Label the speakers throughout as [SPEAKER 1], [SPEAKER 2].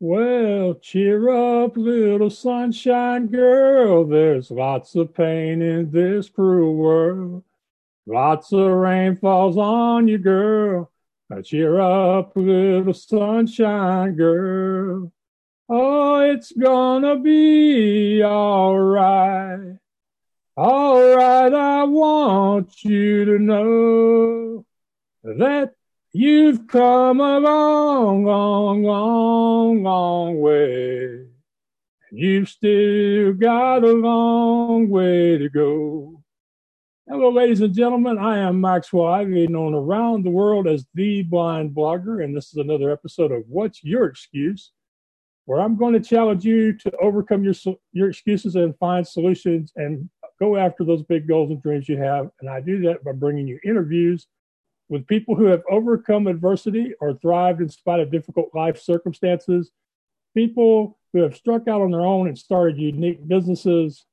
[SPEAKER 1] Well, cheer up, little sunshine girl. There's lots of pain in this cruel world. Lots of rain falls on you, girl. Now cheer up, little sunshine girl. Oh, it's gonna be all right. All right, I want you to know that You've come a long, long, long, long way. You've still got a long way to go. Hello, ladies and gentlemen. I am Maxwell Ivy, known around the world as the blind blogger, and this is another episode of What's Your Excuse, where I'm going to challenge you to overcome your your excuses and find solutions and go after those big goals and dreams you have. And I do that by bringing you interviews with people who have overcome adversity or thrived in spite of difficult life circumstances, people who have struck out on their own and started unique businesses,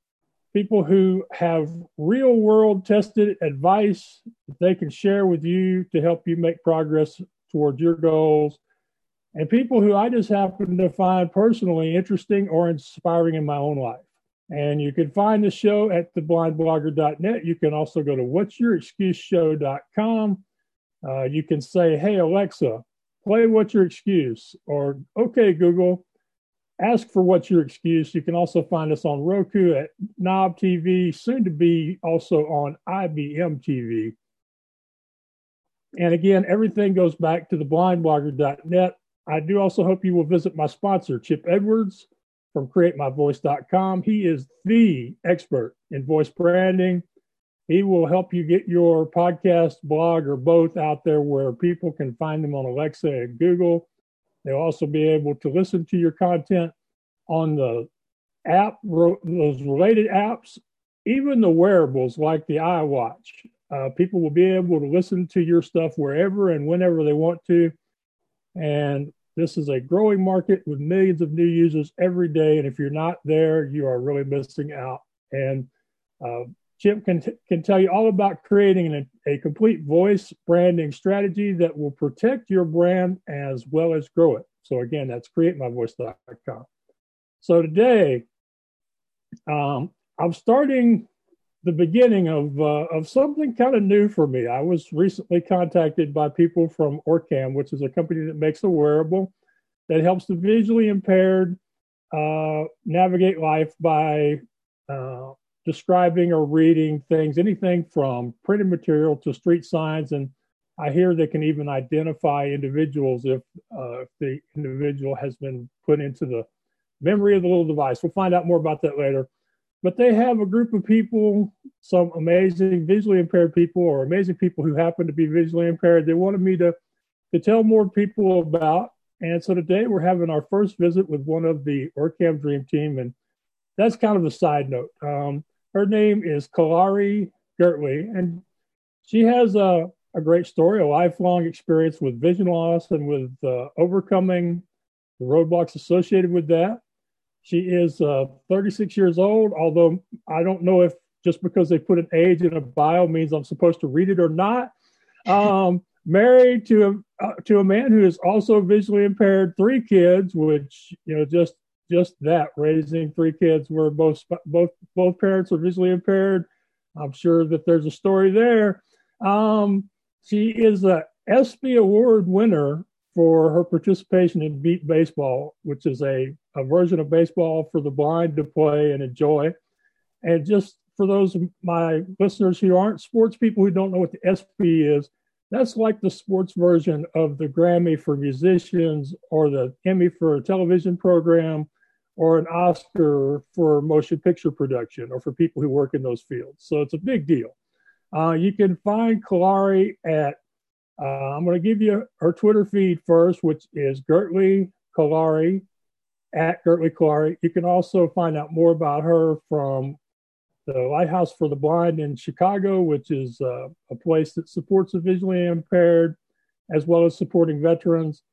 [SPEAKER 1] people who have real world tested advice that they can share with you to help you make progress towards your goals, and people who I just happen to find personally interesting or inspiring in my own life. And you can find the show at theblindblogger.net. You can also go to what'syourexcuseshow.com uh, you can say, Hey, Alexa, play What's Your Excuse? Or, Okay, Google, ask for What's Your Excuse. You can also find us on Roku at Knob TV, soon to be also on IBM TV. And again, everything goes back to the blindblogger.net. I do also hope you will visit my sponsor, Chip Edwards from createmyvoice.com. He is the expert in voice branding he will help you get your podcast, blog, or both out there where people can find them on Alexa and Google. They'll also be able to listen to your content on the app, those related apps, even the wearables like the iWatch. Uh, people will be able to listen to your stuff wherever and whenever they want to. And this is a growing market with millions of new users every day. And if you're not there, you are really missing out. And uh, Chip can, t- can tell you all about creating a complete voice branding strategy that will protect your brand as well as grow it. So, again, that's createmyvoice.com. So, today, um, I'm starting the beginning of, uh, of something kind of new for me. I was recently contacted by people from Orcam, which is a company that makes a wearable that helps the visually impaired uh, navigate life by uh, describing or reading things, anything from printed material to street signs. And I hear they can even identify individuals if, uh, if the individual has been put into the memory of the little device. We'll find out more about that later. But they have a group of people, some amazing visually impaired people or amazing people who happen to be visually impaired. They wanted me to, to tell more people about. And so today we're having our first visit with one of the Orcam Dream Team. And that's kind of a side note. Um, her name is Kalari Girtley, and she has a, a great story, a lifelong experience with vision loss and with uh, overcoming the roadblocks associated with that. She is uh, 36 years old, although I don't know if just because they put an age in a bio means I'm supposed to read it or not. Um, married to a uh, to a man who is also visually impaired, three kids, which you know just just that raising three kids where both both both parents are visually impaired. I'm sure that there's a story there. Um, she is a ESPY award winner for her participation in Beep Baseball, which is a, a version of baseball for the blind to play and enjoy. And just for those of my listeners who aren't sports people who don't know what the ESPY is, that's like the sports version of the Grammy for musicians or the Emmy for a television program or an Oscar for motion picture production or for people who work in those fields. So it's a big deal. Uh, you can find Kalari at, uh, I'm going to give you her Twitter feed first, which is Girtley Kalari at Girtley Kalari. You can also find out more about her from the Lighthouse for the Blind in Chicago, which is uh, a place that supports the visually impaired as well as supporting veterans.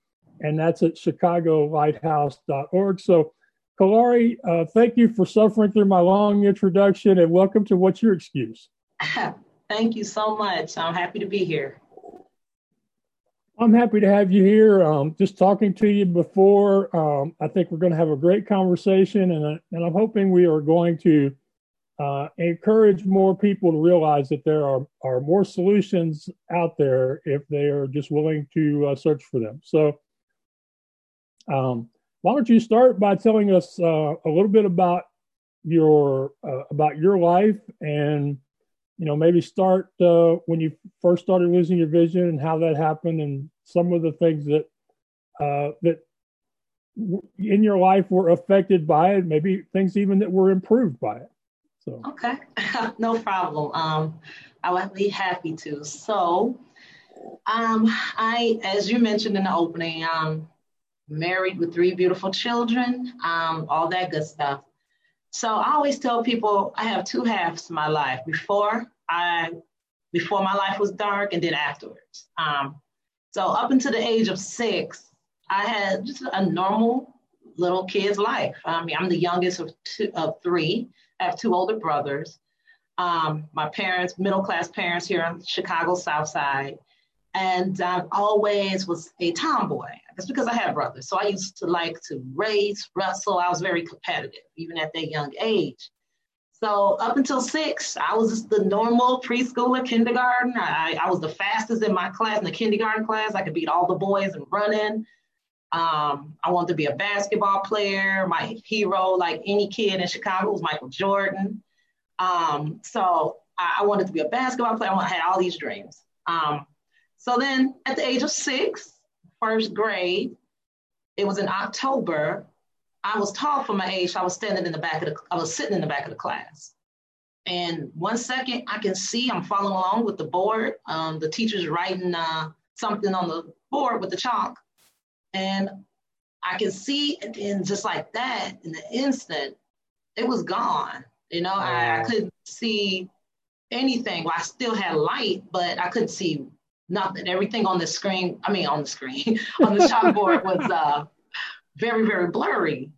[SPEAKER 1] And that's at chicagolighthouse.org. So Kalari, uh, thank you for suffering through my long introduction and welcome to What's Your Excuse?
[SPEAKER 2] Thank you so much. I'm happy to be here.
[SPEAKER 1] I'm happy to have you here. Um, just talking to you before, um, I think we're going to have a great conversation, and, uh, and I'm hoping we are going to uh, encourage more people to realize that there are, are more solutions out there if they are just willing to uh, search for them. So, um, why don't you start by telling us uh, a little bit about your uh, about your life and you know maybe start uh, when you first started losing your vision and how that happened and some of the things that uh, that in your life were affected by it maybe things even that were improved by it.
[SPEAKER 2] So. Okay. No problem. Um, i would be happy to. So um, i as you mentioned in the opening um, married with three beautiful children um, all that good stuff so I always tell people I have two halves to my life. Before I, before my life was dark, and then afterwards. Um, so up until the age of six, I had just a normal little kid's life. I mean, I'm the youngest of two of three. I have two older brothers. Um, my parents, middle class parents here in Chicago South Side, and I always was a tomboy. It's because I had brothers. So I used to like to race, wrestle. I was very competitive, even at that young age. So up until six, I was just the normal preschooler, kindergarten. I, I was the fastest in my class, in the kindergarten class. I could beat all the boys in running. Um, I wanted to be a basketball player. My hero, like any kid in Chicago, was Michael Jordan. Um, so I, I, wanted to be a basketball player. I had all these dreams. Um, so then at the age of six, first grade, it was in October. I was tall for my age. I was standing in the back of the, I was sitting in the back of the class. And one second, I can see I'm following along with the board. Um, the teacher's writing uh, something on the board with the chalk. And I can see, and then just like that, in the instant, it was gone. You know, I, I couldn't see anything. Well, I still had light, but I couldn't see nothing. Everything on the screen, I mean, on the screen, on the chalkboard was uh, very, very blurry.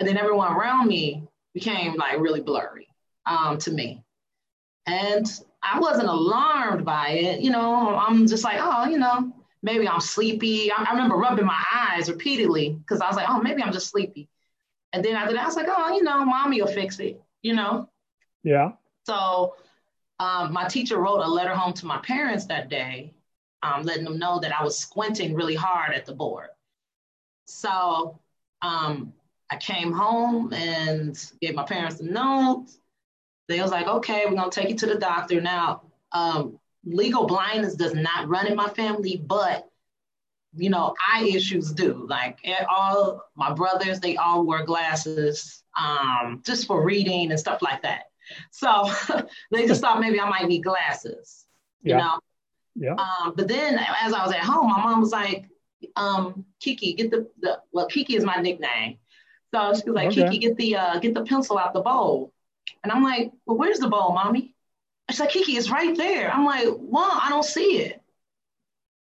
[SPEAKER 2] And then everyone around me became like really blurry um, to me. And I wasn't alarmed by it. You know, I'm just like, oh, you know, maybe I'm sleepy. I, I remember rubbing my eyes repeatedly because I was like, oh, maybe I'm just sleepy. And then after that, I was like, oh, you know, mommy will fix it, you know?
[SPEAKER 1] Yeah.
[SPEAKER 2] So um, my teacher wrote a letter home to my parents that day um, letting them know that I was squinting really hard at the board. So um, I came home and gave my parents a note. They was like, okay, we're gonna take you to the doctor. Now, um, legal blindness does not run in my family, but you know, eye issues do. Like all my brothers, they all wear glasses um, just for reading and stuff like that. So they just thought maybe I might need glasses, you yeah. know.
[SPEAKER 1] Yeah.
[SPEAKER 2] Um, but then as I was at home, my mom was like, um, Kiki, get the, the well, Kiki is my nickname. So she was like, okay. Kiki, get the uh, get the pencil out the bowl. And I'm like, well, where's the bowl, mommy? She's like, Kiki, it's right there. I'm like, well, I don't see it.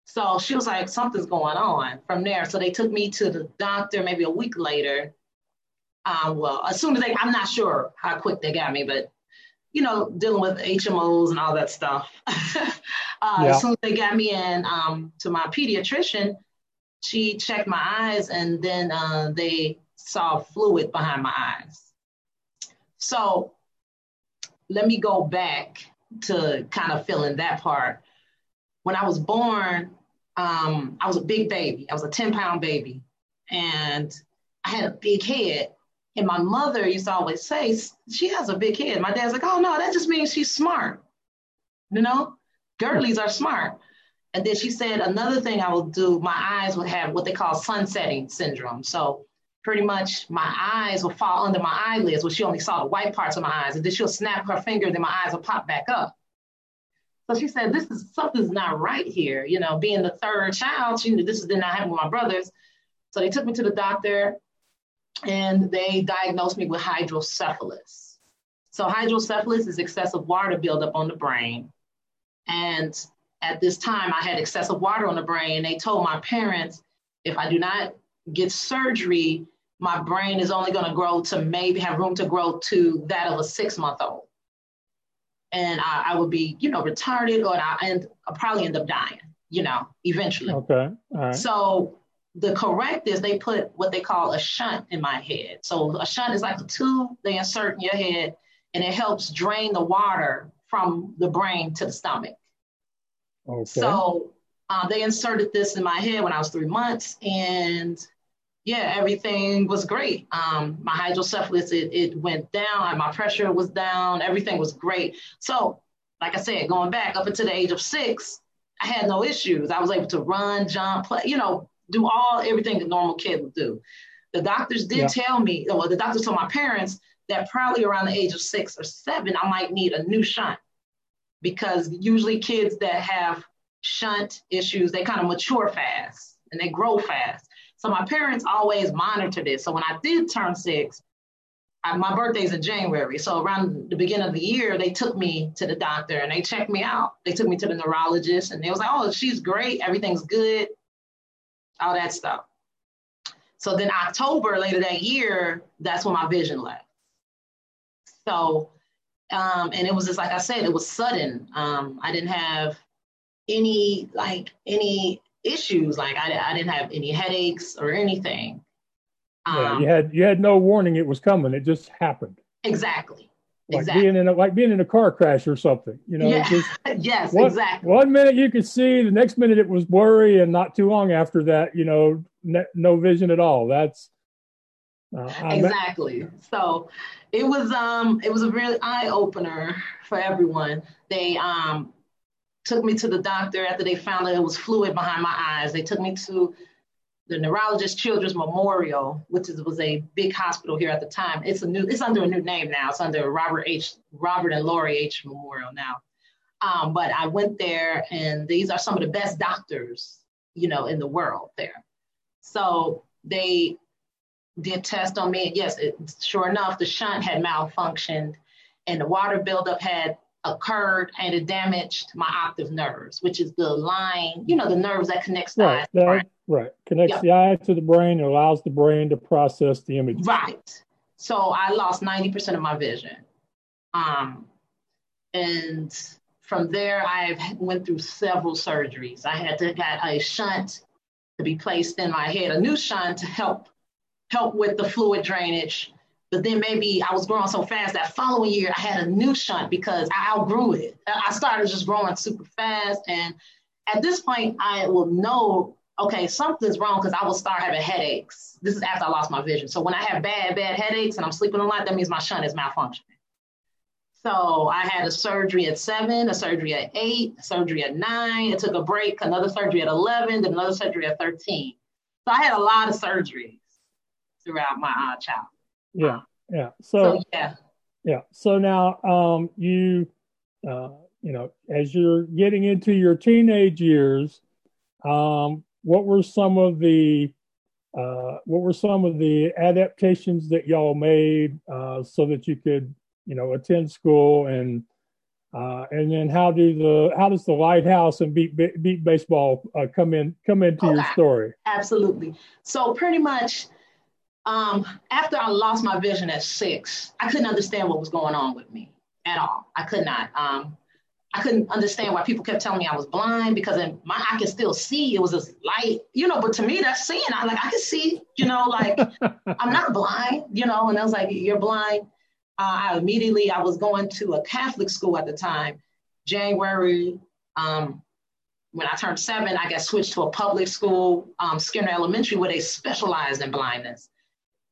[SPEAKER 2] So she was like, something's going on from there. So they took me to the doctor maybe a week later. Um, well, as soon as they, I'm not sure how quick they got me, but you know, dealing with HMOs and all that stuff. uh, yeah. As soon as they got me in um, to my pediatrician, she checked my eyes and then uh, they saw fluid behind my eyes. So let me go back to kind of filling that part. When I was born, um, I was a big baby. I was a 10 pound baby. And I had a big head. And my mother used to always say, she has a big head. My dad's like, oh no, that just means she's smart. You know, girlies are smart. And then she said, another thing I will do, my eyes will have what they call sunsetting syndrome. So pretty much my eyes will fall under my eyelids where she only saw the white parts of my eyes. And then she'll snap her finger, then my eyes will pop back up. So she said, this is something's not right here. You know, being the third child, she knew this is did not happen with my brothers. So they took me to the doctor and they diagnosed me with hydrocephalus. So hydrocephalus is excessive water buildup on the brain. And at this time, I had excessive water on the brain. And They told my parents, if I do not get surgery, my brain is only going to grow to maybe have room to grow to that of a six month old. And I, I, would be, you know, retarded or I end, I'll probably end up dying. you know, eventually.
[SPEAKER 1] Okay. All right.
[SPEAKER 2] So the correct is they put what they call a shunt in my head. So a shunt is like a tube they insert in your head and it helps drain the water from the brain to the stomach.
[SPEAKER 1] Okay.
[SPEAKER 2] So uh, they inserted this in my head when I was three months, and yeah, everything was great. Um, my hydrocephalus it, it went down, my pressure was down, everything was great. So, like I said, going back up until the age of six, I had no issues. I was able to run, jump, play, you know, do all everything a normal kid would do. The doctors did yeah. tell me, well, the doctors told my parents that probably around the age of six or seven, I might need a new shunt because usually kids that have shunt issues, they kind of mature fast and they grow fast. So my parents always monitored this. So when I did turn six, I, my birthday's in January. So around the beginning of the year, they took me to the doctor and they checked me out. They took me to the neurologist and they was like, oh, she's great. Everything's good. All that stuff. So then October later that year, that's when my vision left. So, um, and it was just like I said, it was sudden. Um, I didn't have any like any issues. Like I, I didn't have any headaches or anything.
[SPEAKER 1] Yeah, um, you had you had no warning it was coming. It just happened.
[SPEAKER 2] Exactly.
[SPEAKER 1] Like exactly. being in a like being in a car crash or something. You know.
[SPEAKER 2] Yeah. Just, yes.
[SPEAKER 1] One,
[SPEAKER 2] exactly.
[SPEAKER 1] One minute you could see, the next minute it was blurry, and not too long after that, you know, ne- no vision at all. That's
[SPEAKER 2] uh, exactly. So it was um it was a really eye opener for everyone. They um took me to the doctor after they found that it was fluid behind my eyes. They took me to the Neurologist Children's Memorial, which is, was a big hospital here at the time. It's a new, it's under a new name now. It's under Robert H. Robert and Lurie H. Memorial now. Um, but I went there, and these are some of the best doctors, you know, in the world there. So they did test on me, and yes, it, sure enough, the shunt had malfunctioned, and the water buildup had occurred and it damaged my optic nerves, which is the line, you know, the nerves that connects the
[SPEAKER 1] right, that, right. Connects yep. the eye to the brain and allows the brain to process the image.
[SPEAKER 2] Right. So I lost 90% of my vision. Um, and from there, I went through several surgeries. I had to get a shunt to be placed in my head, a new shunt to help help with the fluid drainage but then maybe I was growing so fast that following year I had a new shunt because I outgrew it. I started just growing super fast. And at this point, I will know, okay, something's wrong because I will start having headaches. This is after I lost my vision. So when I have bad, bad headaches and I'm sleeping a lot, that means my shunt is malfunctioning. So I had a surgery at seven, a surgery at eight, a surgery at nine. It took a break, another surgery at 11, then another surgery at 13. So I had a lot of surgeries throughout my uh, childhood.
[SPEAKER 1] Yeah, yeah. So,
[SPEAKER 2] so yeah,
[SPEAKER 1] yeah. So now, um, you, uh, you know, as you're getting into your teenage years, um, what were some of the uh, what were some of the adaptations that y'all made uh, so that you could, you know, attend school and uh, and then how do the how does the lighthouse and beep beep baseball uh, come in come into okay. your story?
[SPEAKER 2] Absolutely. So pretty much um, after I lost my vision at six, I couldn't understand what was going on with me at all. I could not. Um, I couldn't understand why people kept telling me I was blind because in my I could still see. It was this light, you know. But to me, that's seeing. I like I can see, you know, like I'm not blind, you know. And I was like, "You're blind." Uh, I immediately I was going to a Catholic school at the time. January, um, when I turned seven, I got switched to a public school, um, Skinner Elementary, where they specialized in blindness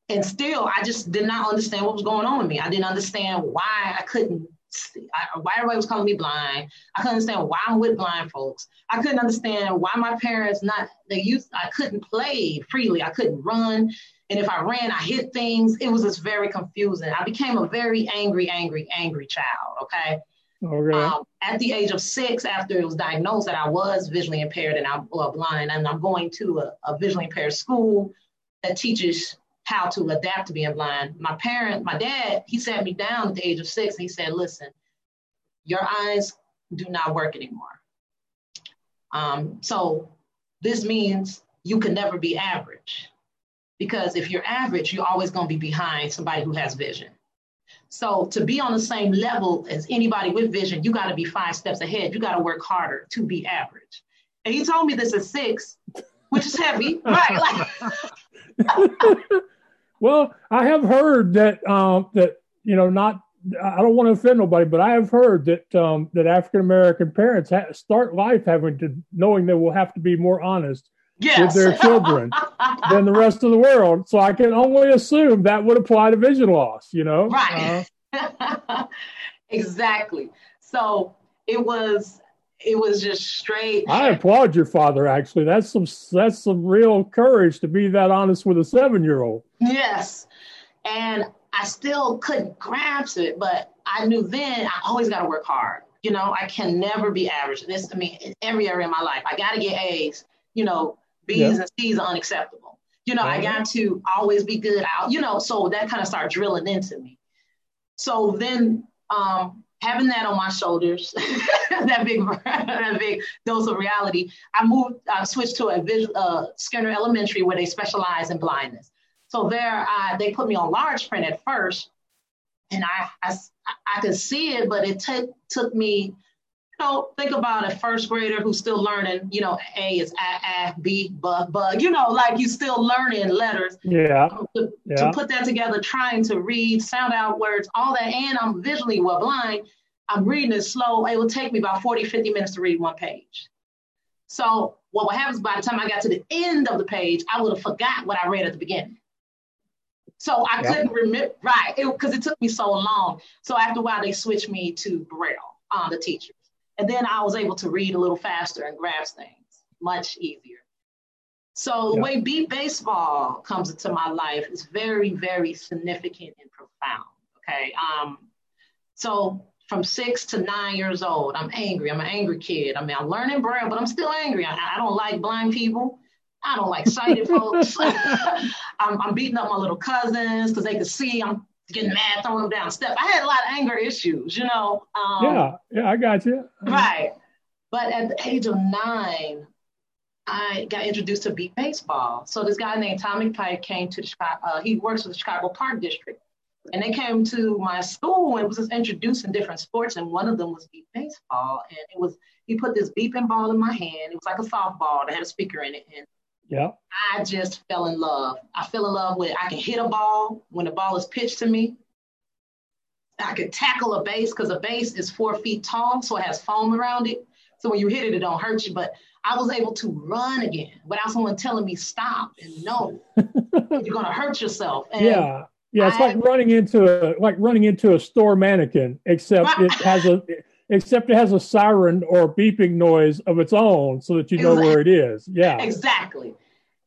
[SPEAKER 2] and still i just did not understand what was going on with me. I didn't understand why i couldn't see, I, why everybody was calling me blind. I couldn't understand why i'm with blind folks. I couldn't understand why my parents not they used i couldn't play freely. I couldn't run. And if i ran i hit things. It was just very confusing. I became a very angry angry angry child okay?
[SPEAKER 1] Okay. Um,
[SPEAKER 2] at the age of six, after it was diagnosed that I was visually impaired and I'm blind, and I'm going to a, a visually impaired school that teaches how to adapt to being blind. My parent, my dad, he sat me down at the age of six and he said, listen, your eyes do not work anymore. Um, so this means you can never be average because if you're average, you're always going to be behind somebody who has vision. So to be on the same level as anybody with vision, you got to be five steps ahead. You got to work harder to be average. And he told me this at six, which is heavy, right?
[SPEAKER 1] Like, well, I have heard that um, that you know not. I don't want to offend nobody, but I have heard that um, that African American parents ha- start life having to knowing they will have to be more honest
[SPEAKER 2] yes.
[SPEAKER 1] with their children than the rest of the world. So I can only assume that would apply to vision loss. You know,
[SPEAKER 2] right? Uh, exactly. So it was it was just straight.
[SPEAKER 1] I applaud your father. Actually, that's some that's some real courage to be that honest with a seven year old.
[SPEAKER 2] Yes, and I still couldn't grasp it, but I knew then I always got to work hard. You know, I can never be average. This, I mean, in every area of my life, I got to get A's. You know, B's yeah. and C's are unacceptable. You know, I got to always be good out. You know, so that kind of started drilling into me. So then, um, having that on my shoulders, that big that big dose of reality, I moved, I switched to a visual, uh, Skinner Elementary where they specialize in blindness. So there, I, they put me on large print at first, and I, I, I could see it, but it took took me know, think about a first grader who's still learning, you know, A is a, a, B, bug, bug, you know, like you're still learning letters.
[SPEAKER 1] Yeah.
[SPEAKER 2] To,
[SPEAKER 1] yeah.
[SPEAKER 2] to put that together, trying to read, sound out words, all that, and I'm visually well blind. I'm reading it slow. It will take me about 40, 50 minutes to read one page. So what would happen is by the time I got to the end of the page, I would have forgot what I read at the beginning. So I yeah. couldn't remember, right, because it, it, took me so long. So after a while, they switched me to Braille, um, the teacher. And then I was able to read a little faster and grasp things much easier. So the way beep baseball comes into my life is very, very significant and profound. Okay. Um, so from six to nine years old, I'm angry. I'm an angry kid. I mean, I'm learning braille, but I'm still angry. I, I don't like blind people. I don't like sighted folks. I'm, I'm, beating up my little cousins because they can see I'm getting mad, throwing them down steps. I had a lot of anger issues, you know.
[SPEAKER 1] Um, yeah, yeah, I got you.
[SPEAKER 2] Right. But at the age of nine, I got introduced to beep baseball. So this guy named Tommy Pike came to the Chicago, uh, he works for the Chicago Park District. And they came to my school and was just introducing different sports. And one of them was beep baseball. And it was, he put this beeping ball in my hand. It was like a softball that had a speaker in it. And
[SPEAKER 1] yeah.
[SPEAKER 2] I just fell in love. I fell in love with I can hit a ball when the ball is pitched to me. I could tackle a base because a base is four feet tall, so it has foam around it. So when you hit it, it don't hurt you. But I was able to run again without someone telling me stop and no, you're gonna hurt yourself. And
[SPEAKER 1] yeah, yeah, it's I, like running into a like running into a store mannequin, except it has a except it has a siren or beeping noise of its own so that you know where it is. Yeah.
[SPEAKER 2] Exactly.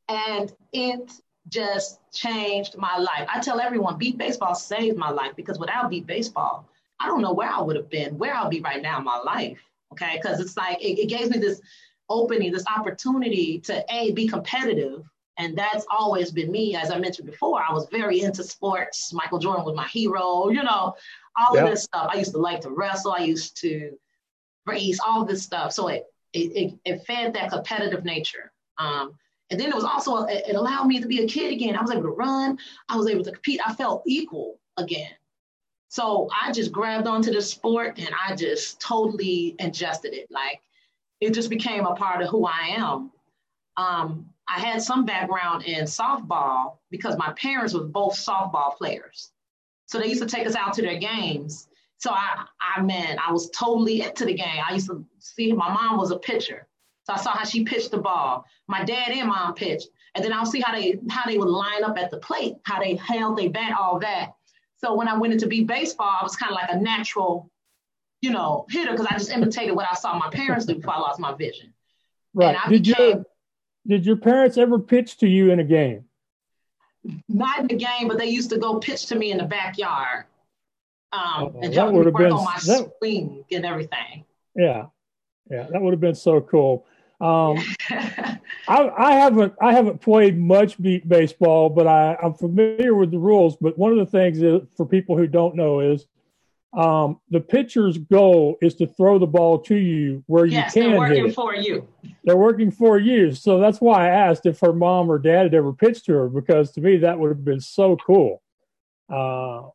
[SPEAKER 2] And it just changed my life. I tell everyone, beep baseball saved my life because without beep baseball, I don't know where I would have been, where I'll be right now in my life. Okay. Because it's like, it, it gave me this opening, this opportunity to A, be competitive. And that's always been me. As I mentioned before, I was very into sports. Michael Jordan was my hero, you know, all of this stuff. I used to like to wrestle. I used to race, all this stuff. So it it, it, fed that competitive nature. Um, and then it was also it allowed me to be a kid again. I was able to run. I was able to compete. I felt equal again. So I just grabbed onto the sport and I just totally ingested it. Like it just became a part of who I am. Um, I had some background in softball because my parents were both softball players. So they used to take us out to their games. So I, I mean, I was totally into the game. I used to see my mom was a pitcher. So I saw how she pitched the ball. My dad and mom pitched. And then I'll see how they how they would line up at the plate, how they held their bat, all that. So when I went into beep baseball, I was kind of like a natural, you know, hitter because I just imitated what I saw my parents do before I lost my vision.
[SPEAKER 1] Right. Did became, your did your parents ever pitch to you in a game?
[SPEAKER 2] Not in the game, but they used to go pitch to me in the backyard. Um, and
[SPEAKER 1] that would have been
[SPEAKER 2] on my that, swing and everything.
[SPEAKER 1] Yeah, yeah, that would have been so cool. Um, I, I, haven't I haven't played much beep baseball, but I, I'm familiar with the rules. But one of the things is, for people who don't know is um, the pitcher's goal is to throw the ball to you where
[SPEAKER 2] yes,
[SPEAKER 1] you can
[SPEAKER 2] they're working
[SPEAKER 1] hit it.
[SPEAKER 2] for you.
[SPEAKER 1] They're working for you. So that's why I asked if her mom or dad had ever pitched to her because to me that would have been so cool. Uh,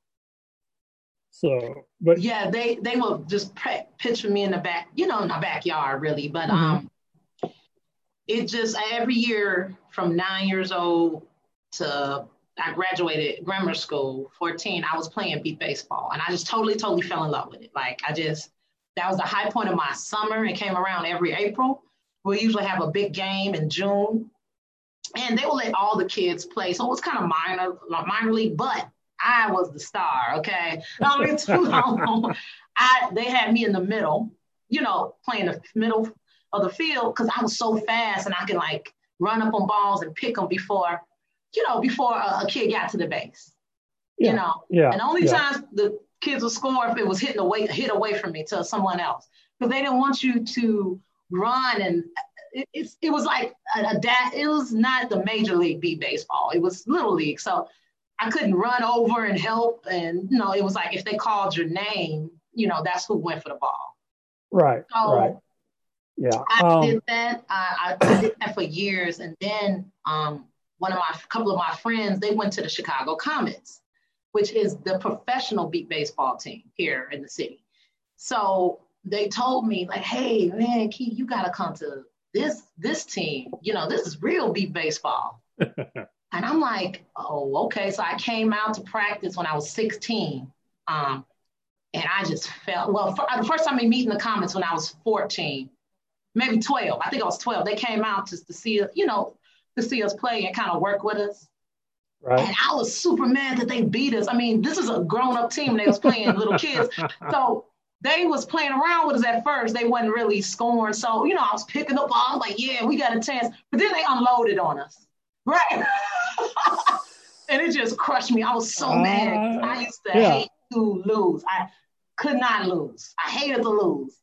[SPEAKER 1] so, but
[SPEAKER 2] yeah, they they will just pitch for me in the back, you know, in the backyard, really. But mm-hmm. um, it just every year from nine years old to I graduated grammar school, 14, I was playing beep baseball. And I just totally, totally fell in love with it. Like I just, that was the high point of my summer. It came around every April. We usually have a big game in June. And they will let all the kids play. So it was kind of minor, minor league, but I was the star, okay? Mean, too long. I, they had me in the middle, you know, playing the middle of the field because I was so fast and I could like run up on balls and pick them before you know, before a, a kid got to the base.
[SPEAKER 1] Yeah.
[SPEAKER 2] You know,
[SPEAKER 1] yeah.
[SPEAKER 2] and the only
[SPEAKER 1] yeah.
[SPEAKER 2] times the kids would score if it was hitting away, hit away from me to someone else, because they didn't want you to run and it, it's it was like a, a dad. It was not the major league beep baseball. It was little league, so I couldn't run over and help. And you know, it was like if they called your name, you know, that's who went for the ball.
[SPEAKER 1] Right.
[SPEAKER 2] So,
[SPEAKER 1] right. Yeah.
[SPEAKER 2] I
[SPEAKER 1] um,
[SPEAKER 2] did that. I, I did that for years, and then um, one of my couple of my friends, they went to the Chicago Comets, which is the professional beep baseball team here in the city. So they told me like, hey man, Keith, you gotta come to this this team. You know, this is real beep baseball. and I'm like, oh, okay. So I came out to practice when I was 16. Um, and I just felt well. For, the first time we meet in the Comets when I was 14, maybe 12. I think I was 12. They came out just to see, you know, to see us play and kind of work with us.
[SPEAKER 1] Right.
[SPEAKER 2] And I was super mad that they beat us. I mean, this is a grown-up team. They was playing little kids. So they was playing around with us at first. They wasn't really scoring. So, you know, I was picking the ball, like, yeah, we got a chance. But then they unloaded on us. Right. and it just crushed me. I was so uh, mad. I used to yeah. hate to lose. I could not lose. I hated to lose.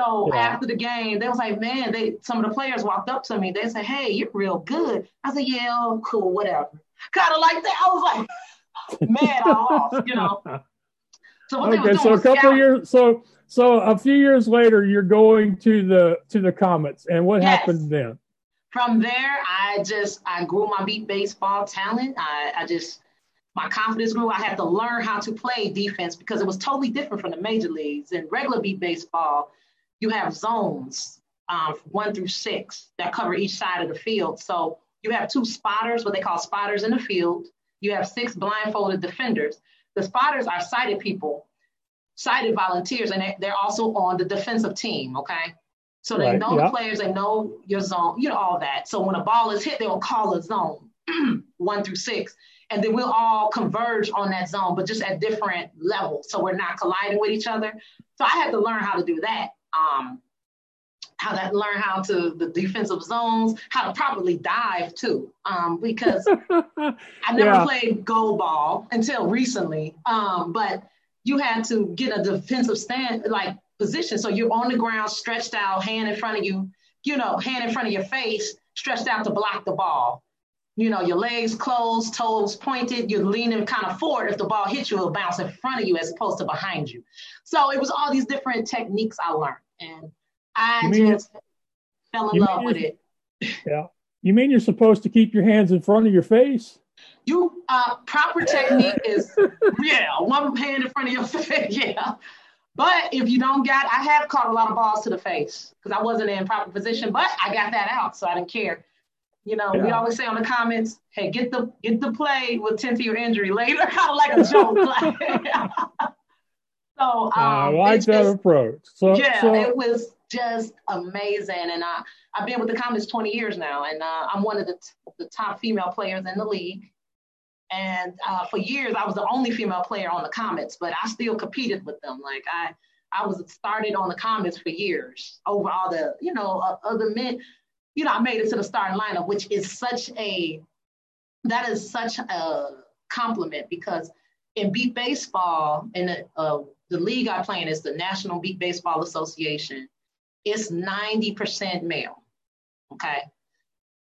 [SPEAKER 2] So yeah. after the game, they was like, man, they some of the players walked up to me. They said, hey, you're real good. I said, yeah, oh, cool, whatever. Kind of like that. I was like, mad off, you know.
[SPEAKER 1] So okay, so a couple scout- years, so so a few years later, you're going to the to the Comets, and what yes. happened then?
[SPEAKER 2] From there, I just I grew my beep baseball talent. I, I just my confidence grew. I had to learn how to play defense because it was totally different from the major leagues. In regular beep baseball, you have zones um, one through six that cover each side of the field. So you have two spotters, what they call spotters in the field. You have six blindfolded defenders. The spotters are sighted people, sighted volunteers, and they're also on the defensive team, okay? So they right. know the players, they know your zone, you know, all that. So when a ball is hit, they'll call a zone one through six. And then we'll all converge on that zone, but just at different levels. So we're not colliding with each other. So I had to learn how to do that um, how to learn how to the defensive zones, how to properly dive too. Um, because I never yeah. played goal ball until recently. Um, but you had to get a defensive stand like position. So you're on the ground, stretched out, hand in front of you, you know, hand in front of your face, stretched out to block the ball. You know, your legs closed, toes pointed, you're leaning kind of forward. If the ball hits you, it'll bounce in front of you as opposed to behind you. So it was all these different techniques I learned. And I just fell in love with it.
[SPEAKER 1] Yeah. You mean you're supposed to keep your hands in front of your face?
[SPEAKER 2] You uh proper technique is yeah, one hand in front of your face. yeah. But if you don't got, I have caught a lot of balls to the face because I wasn't in proper position, but I got that out, so I didn't care. You know, yeah. we always say on the Comets, "Hey, get the get the play will tend to your injury later," kind of like a joke. So um, I
[SPEAKER 1] like that just, approach. So
[SPEAKER 2] yeah,
[SPEAKER 1] so,
[SPEAKER 2] it was just amazing, and I I've been with the Comets 20 years now, and uh, I'm one of the t- the top female players in the league. And uh, for years, I was the only female player on the Comets, but I still competed with them. Like I I was started on the Comets for years over all the you know uh, other men. You know, I made it to the starting lineup, which is such a that is such a compliment because in beep baseball in uh, the league I play in is the National Beep Baseball Association. It's 90% male. Okay.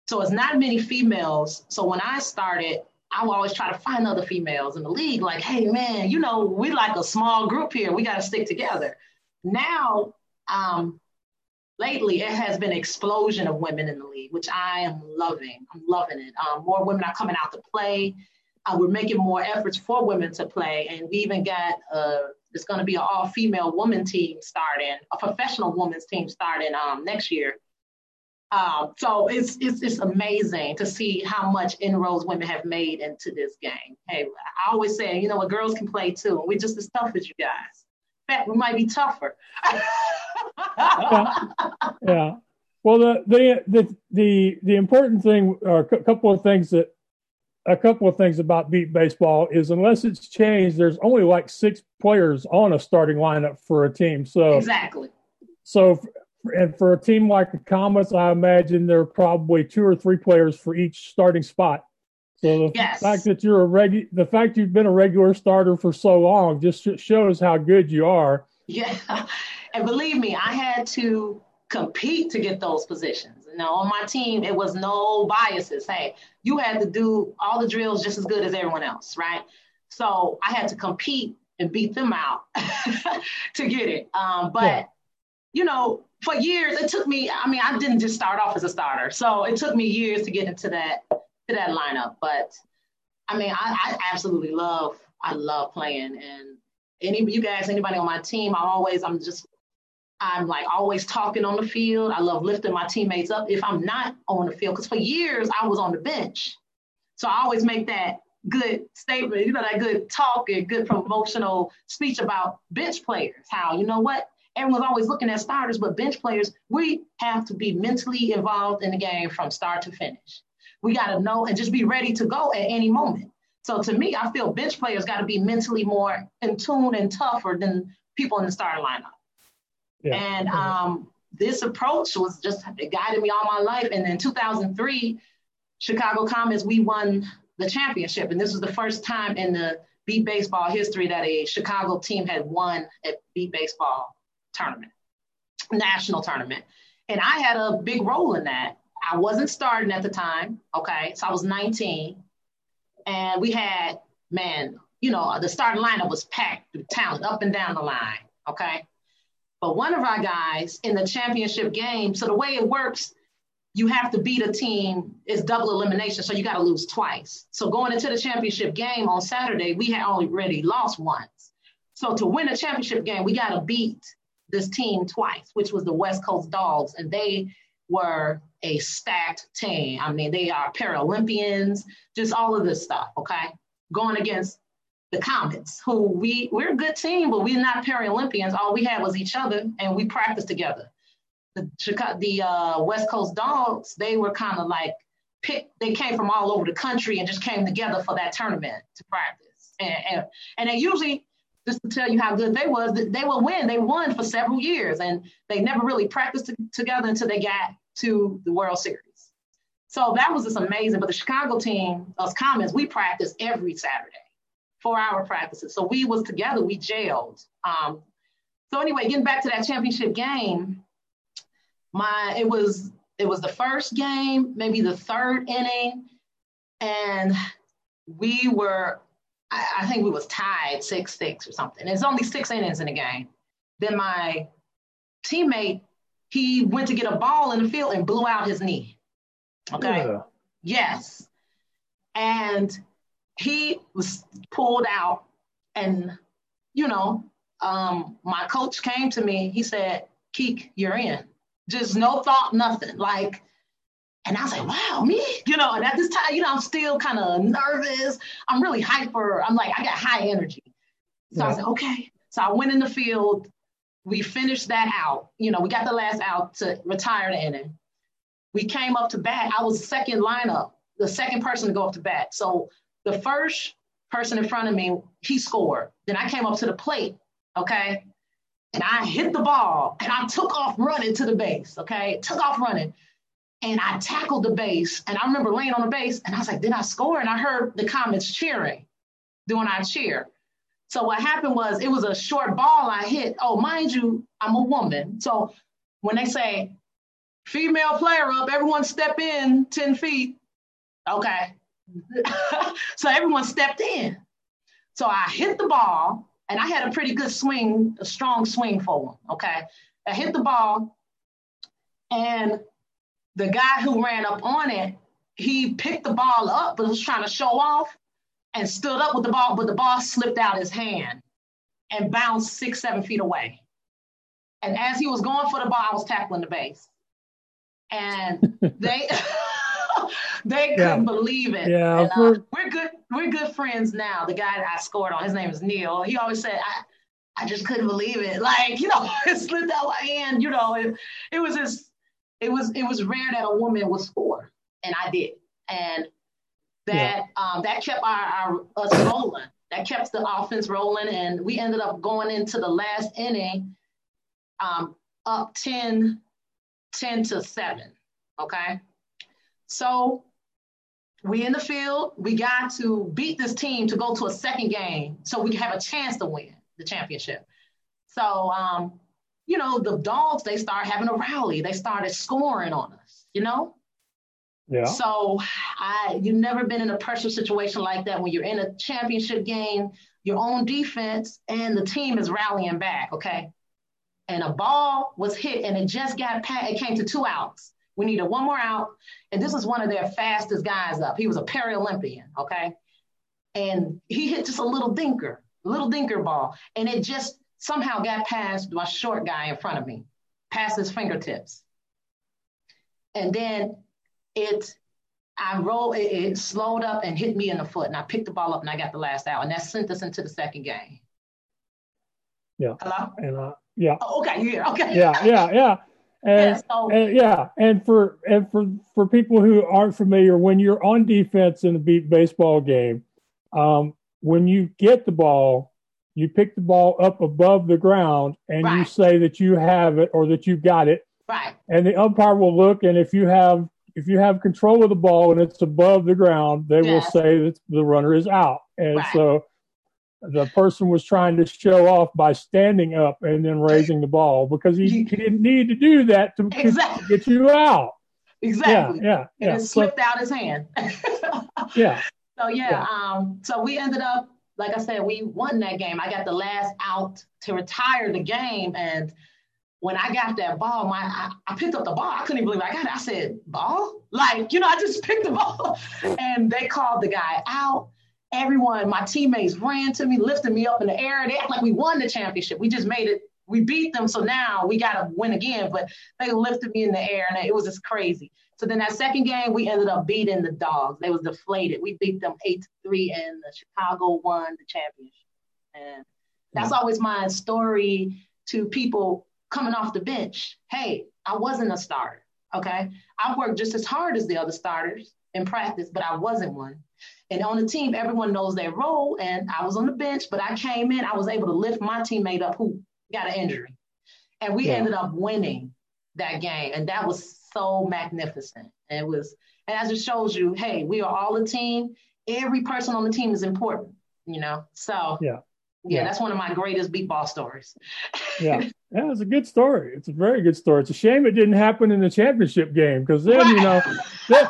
[SPEAKER 2] So it's not many females. So when I started, I would always try to find other females in the league, like, hey man, you know, we like a small group here. We got to stick together. Now, um, lately it has been explosion of women in the league, which I am loving. I'm loving it. Um, more women are coming out to play. Uh, we're making more efforts for women to play, and we even got uh, it's going to be an all-female woman team starting, a professional women's team starting um, next year. Um, so it's, it's it's amazing to see how much inroads women have made into this game. Hey, I always say, you know what, girls can play too. We're just as tough as you guys. Fact, we might be tougher.
[SPEAKER 1] yeah. yeah. Well, the, the the the the important thing, or a couple of things that a couple of things about beep baseball is unless it's changed, there's only like six players on a starting lineup for a team. So
[SPEAKER 2] exactly.
[SPEAKER 1] So and for a team like the Comets, I imagine there are probably two or three players for each starting spot. So the yes. fact that you're a regu- the fact you've been a regular starter for so long just shows how good you are.
[SPEAKER 2] Yeah, and believe me, I had to compete to get those positions. Now on my team, it was no biases. Hey, you had to do all the drills just as good as everyone else, right? So I had to compete and beat them out to get it. Um, but yeah. you know, for years it took me. I mean, I didn't just start off as a starter, so it took me years to get into that to that lineup. But I mean, I, I absolutely love I love playing, and any you guys, anybody on my team, I'm always I'm just I'm like always talking on the field. I love lifting my teammates up if I'm not on the field, because for years I was on the bench. So I always make that good statement, you know, that good talk and good promotional speech about bench players. How, you know what? Everyone's always looking at starters, but bench players, we have to be mentally involved in the game from start to finish. We got to know and just be ready to go at any moment. So to me, I feel bench players got to be mentally more in tune and tougher than people in the starting lineup. Yeah. And um, this approach was just it guided me all my life. And in 2003, Chicago Comets, we won the championship. And this was the first time in the beep baseball history that a Chicago team had won a beep baseball tournament, national tournament. And I had a big role in that. I wasn't starting at the time, okay? So I was 19. And we had, man, you know, the starting lineup was packed with talent up and down the line, okay? But one of our guys in the championship game, so the way it works, you have to beat a team, it's double elimination, so you got to lose twice. So going into the championship game on Saturday, we had already lost once. So to win a championship game, we got to beat this team twice, which was the West Coast Dogs, and they were a stacked team. I mean, they are Paralympians, just all of this stuff, okay? Going against the Comets, who we we're a good team, but we're not Paralympians. All we had was each other, and we practiced together. The Chicago, the uh, West Coast Dogs, they were kind of like picked. They came from all over the country and just came together for that tournament to practice. And and, and they usually, just to tell you how good they was, they would win. They won for several years, and they never really practiced t- together until they got to the World Series. So that was just amazing. But the Chicago team, us Comets, we practiced every Saturday four hour practices. So we was together, we jailed. Um, so anyway, getting back to that championship game, my it was it was the first game, maybe the third inning, and we were I, I think we was tied six six or something. It's only six innings in the game. Then my teammate he went to get a ball in the field and blew out his knee. Okay. Yeah. Yes. And he was pulled out and you know um, my coach came to me he said keek you're in just no thought nothing like and i was like wow me you know and at this time you know i'm still kind of nervous i'm really hyper i'm like i got high energy so yeah. i was like okay so i went in the field we finished that out you know we got the last out to retire the inning we came up to bat i was second lineup the second person to go up to bat so the first person in front of me, he scored. Then I came up to the plate, okay? And I hit the ball and I took off running to the base, okay? Took off running. And I tackled the base. And I remember laying on the base and I was like, did I score? And I heard the Comets cheering doing our cheer. So what happened was it was a short ball I hit. Oh, mind you, I'm a woman. So when they say female player up, everyone step in 10 feet. Okay. so everyone stepped in. So I hit the ball, and I had a pretty good swing, a strong swing for one. Okay. I hit the ball, and the guy who ran up on it, he picked the ball up, but was trying to show off and stood up with the ball, but the ball slipped out his hand and bounced six, seven feet away. And as he was going for the ball, I was tackling the base. and they they couldn't believe it.
[SPEAKER 1] Yeah,
[SPEAKER 2] and, uh, we're good. We're good friends now. The guy that I scored on, his name is Neil. He always said, "I, I just couldn't believe it." Like you know, it slipped out my hand. You know, it, it was just, it was, it was rare that a woman would score, and I did, and that yeah. um, that kept our, our us rolling. That kept the offense rolling, and we ended up going into the last inning um, up 10, 10 to 7. Okay. So we in the field, we got to beat this team to go to a second game so we can have a chance to win the championship. So, um, you know, the dogs, they start having a rally. They started scoring on us, you know?
[SPEAKER 1] Yeah.
[SPEAKER 2] So I you've never been in a pressure situation like that when you're in a championship game, your own defense, and the team is rallying back, okay? And a ball was hit and it just got past, it came to two outs. We needed one more out. And this is one of their fastest guys up. He was a Paralympian, okay? And he hit just a little dinker, little dinker ball. And it just somehow got past my short guy in front of me, past his fingertips. And then it, I rolled, it, it slowed up and hit me in the foot. And I picked the ball up and I got the last out. And that sent us into the second game.
[SPEAKER 1] Yeah.
[SPEAKER 2] Hello?
[SPEAKER 1] And uh, yeah.
[SPEAKER 2] Oh, okay, here. Okay.
[SPEAKER 1] Yeah, yeah, yeah. And, yeah, so, and, yeah, and for and for for people who aren't familiar, when you're on defense in a beep baseball game, um, when you get the ball, you pick the ball up above the ground and right. you say that you have it or that you've got it.
[SPEAKER 2] Right.
[SPEAKER 1] And the umpire will look, and if you have if you have control of the ball and it's above the ground, they yes. will say that the runner is out. And right. so the person was trying to show off by standing up and then raising the ball because he, he didn't need to do that to, exactly. to get you out.
[SPEAKER 2] Exactly.
[SPEAKER 1] Yeah. yeah,
[SPEAKER 2] yeah. And slipped so, out his hand.
[SPEAKER 1] yeah.
[SPEAKER 2] So yeah, yeah, um, so we ended up, like I said, we won that game. I got the last out to retire the game. And when I got that ball, my I, I picked up the ball. I couldn't even believe. I got it. I said, ball? Like, you know, I just picked the ball. and they called the guy out everyone, my teammates ran to me, lifted me up in the air. They act like we won the championship. We just made it. We beat them, so now we got to win again. But they lifted me in the air, and it was just crazy. So then that second game, we ended up beating the Dogs. They was deflated. We beat them eight to three, and the Chicago won the championship. And that's always my story to people coming off the bench. Hey, I wasn't a starter. Okay, I worked just as hard as the other starters in practice, but I wasn't one. And on the team, everyone knows their role. And I was on the bench, but I came in, I was able to lift my teammate up who got an injury. And we yeah. ended up winning that game. And that was so magnificent. And it was, and as it shows you, hey, we are all a team. Every person on the team is important, you know? So,
[SPEAKER 1] yeah.
[SPEAKER 2] Yeah, yeah. that's one of my greatest beep ball stories.
[SPEAKER 1] yeah. Yeah, it's a good story. It's a very good story. It's a shame it didn't happen in the championship game because then, you know,